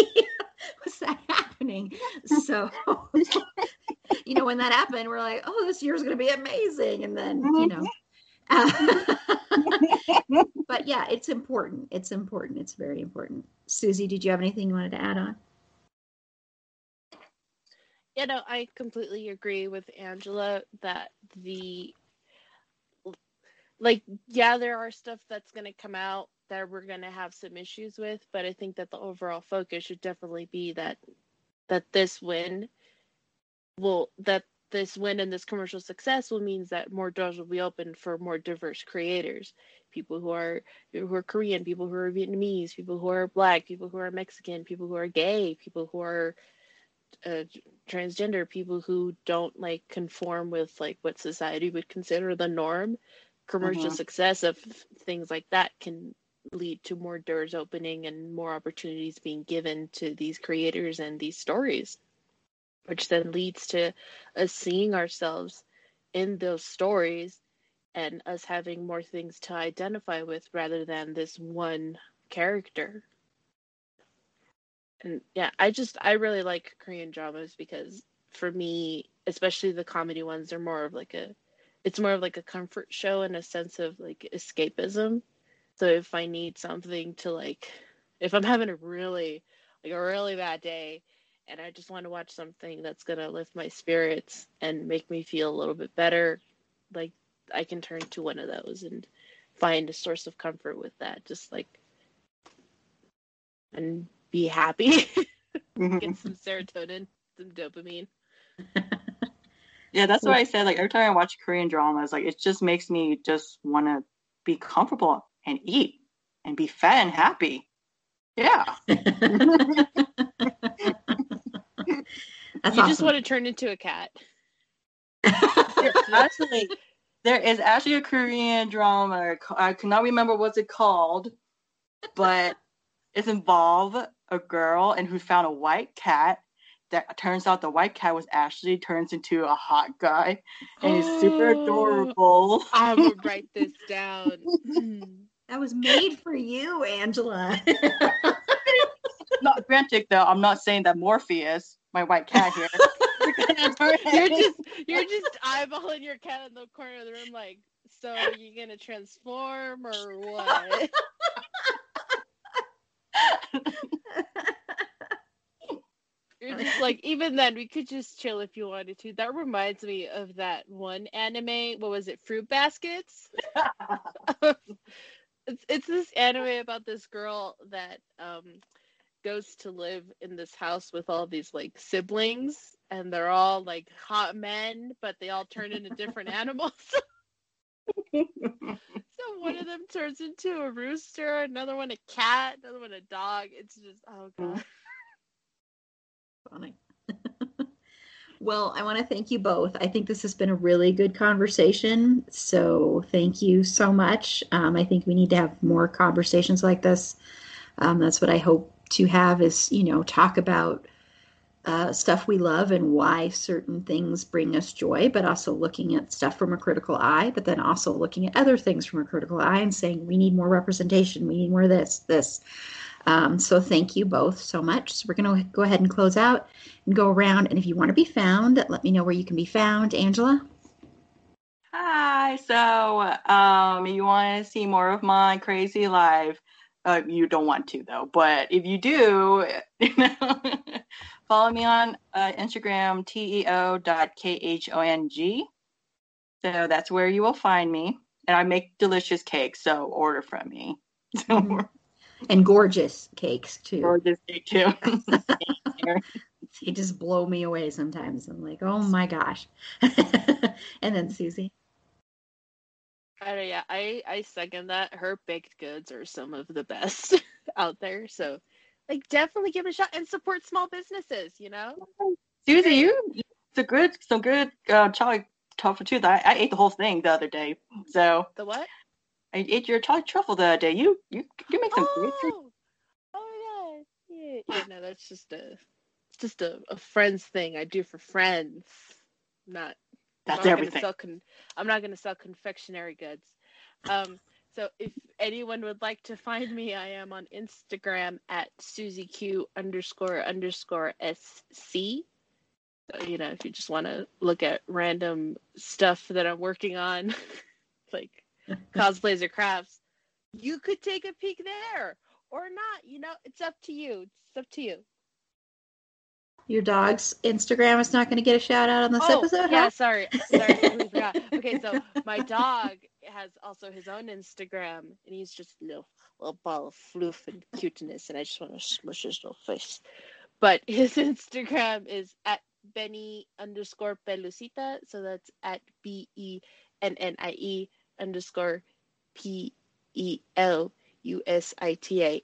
was that happening. So, you know, when that happened, we're like, oh, this year's going to be amazing, and then you know. But yeah, it's important. It's important. It's very important. Susie, did you have anything you wanted to add on? You know, I completely agree with Angela that the like yeah, there are stuff that's going to come out that we're going to have some issues with, but I think that the overall focus should definitely be that that this win will that this win and this commercial success will means that more doors will be open for more diverse creators. People who are who are korean people who are vietnamese people who are black people who are mexican people who are gay people who are uh, transgender people who don't like conform with like what society would consider the norm commercial Mhm. success of things like that can lead to more doors opening and more opportunities being given to these creators and these stories which then leads to us seeing ourselves in those stories and us having more things to identify with rather than this one character. And yeah, I just I really like Korean dramas because for me, especially the comedy ones, they're more of like a it's more of like a comfort show in a sense of like escapism. So if I need something to like if I'm having a really like a really bad day and I just want to watch something that's going to lift my spirits and make me feel a little bit better, like I can turn to one of those and find a source of comfort with that. Just like and be happy, get mm-hmm. some serotonin, some dopamine. Yeah, that's what I said. Like every time I watch Korean dramas, like it just makes me just want to be comfortable and eat and be fat and happy. Yeah. That's you just want to turn into a cat. actually, there is actually a Korean drama. I cannot remember what's it called, but it's involved a girl and who found a white cat. That turns out the white cat was actually turns into a hot guy, and he's super adorable. I will write this down. that was made for you, Angela. not granted though, I'm not saying that Morpheus, my white cat here. you're just you're just eyeballing your cat in the corner of the room like so are you gonna transform or what you're just like even then we could just chill if you wanted to. That reminds me of that one anime. What was it? Fruit baskets? It's, it's this anime about this girl that um goes to live in this house with all these like siblings and they're all like hot men but they all turn into different animals so one of them turns into a rooster another one a cat another one a dog it's just oh god Funny. well, I want to thank you both. I think this has been a really good conversation. So thank you so much. Um, I think we need to have more conversations like this. Um, that's what I hope to have is, you know, talk about uh, stuff we love and why certain things bring us joy, but also looking at stuff from a critical eye, but then also looking at other things from a critical eye and saying, we need more representation. We need more this, this. Um, so thank you both so much. So we're going to go ahead and close out and go around. And if you want to be found, let me know where you can be found. Angela? Hi. So, um, you want to see more of my crazy life? Uh, you don't want to though, but if you do, you know, follow me on uh, Instagram teo.khong. So that's where you will find me, and I make delicious cakes. So order from me. Mhm. And gorgeous cakes too. gorgeous cake too. They just blow me away sometimes. I'm like, oh my gosh. and then Susie. I don't, yeah, I I second that. Her baked goods are some of the best out there. So, like, definitely give it a shot and support small businesses. You know, Susie, you it's a good some good uh, chocolate truffle too. I, I ate the whole thing the other day. So the what? I ate your chocolate truffle the other day. You you you make some great treats. Oh, oh yeah, yeah, yeah. No, that's just a just a, a friends thing I do for friends. Not That's I'm not everything. Gonna sell con- I'm not going to sell confectionery goods. Um, so if anyone would like to find me, I am on Instagram at SusieQ underscore underscore SC. So, you know, if you just want to look at random stuff that I'm working on, like cosplays or crafts, you could take a peek there or not. You know, it's up to you. It's up to you. Your dog's Instagram is not going to get a shout out on this oh, episode. yeah, huh? sorry, sorry, forgot. Okay, so my dog has also his own Instagram, and he's just a little, little ball of floof and cuteness, and I just want to smush his little face. But his Instagram is at Benny underscore Pelusita, so that's at B E N N I E underscore P E L U S I T A.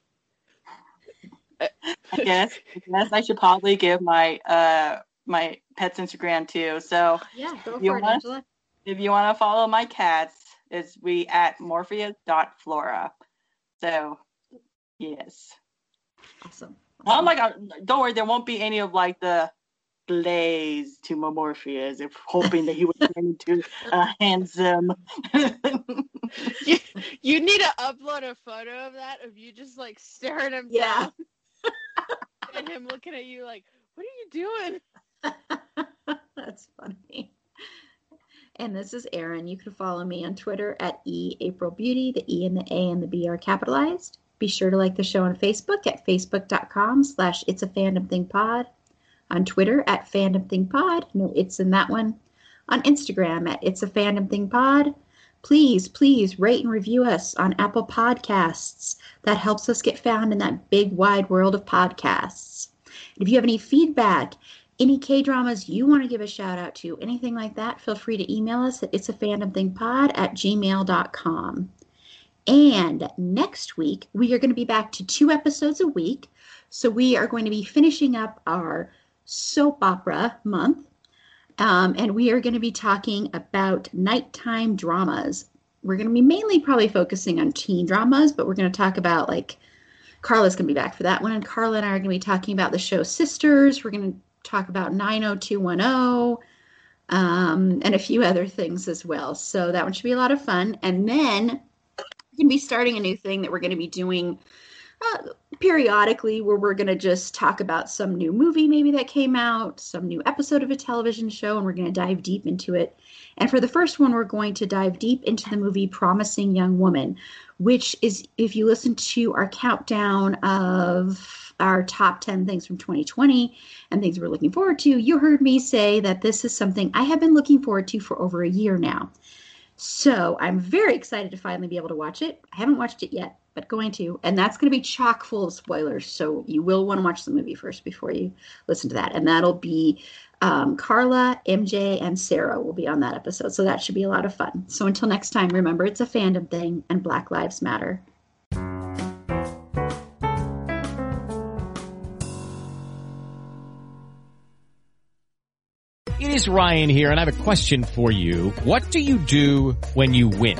I guess. I guess I should probably give my uh my pet's Instagram too. So Yeah, go You for it, want- Angela. if you want to follow my cats, it's we at morpheus.flora. So yes. Awesome. Oh my god, don't worry, there won't be any of like the glaze to my Morpheus if hoping that he would turn into a handsome You, you need to upload a photo of that of you just like staring at him Yeah. down and him looking at you like, what are you doing? That's funny. And this is Erin. You can follow me on Twitter at E April Beauty. The E and the A and the B are capitalized. Be sure to like the show on Facebook at facebook.com slash it's a fandom thing pod. On Twitter at fandom thing pod. No, it's in that one. On Instagram at it's a fandom thing pod. Please, please rate and review us on Apple Podcasts. That helps us get found in that big wide world of podcasts. If you have any feedback, any K dramas you want to give a shout out to, anything like that, feel free to email us at it's a fandom thing pod at gmail.com. And next week, we are going to be back to two episodes a week. So we are going to be finishing up our soap opera month. Um, and we are going to be talking about nighttime dramas. We're going to be mainly probably focusing on teen dramas, but we're going to talk about like Carla's going to be back for that one. And Carla and I are going to be talking about the show Sisters. We're going to talk about 90210 um, and a few other things as well. So that one should be a lot of fun. And then we're going to be starting a new thing that we're going to be doing uh, periodically where we're going to just talk about some new movie maybe that came out, some new episode of a television show, and we're going to dive deep into it. And for the first one, we're going to dive deep into the movie Promising Young Woman, which is, if you listen to our countdown of our top 10 things from 2020 and things we're looking forward to, you heard me say that this is something I have been looking forward to for over a year now. So I'm very excited to finally be able to watch it. I haven't watched it yet, but going to. And that's going to be chock full of spoilers. So you will want to watch the movie first before you listen to that. And that'll be um, Carla, MJ, and Sarah will be on that episode. So that should be a lot of fun. So until next time, remember it's a fandom thing and Black Lives Matter. It is Ryan here, and I have a question for you. What do you do when you win?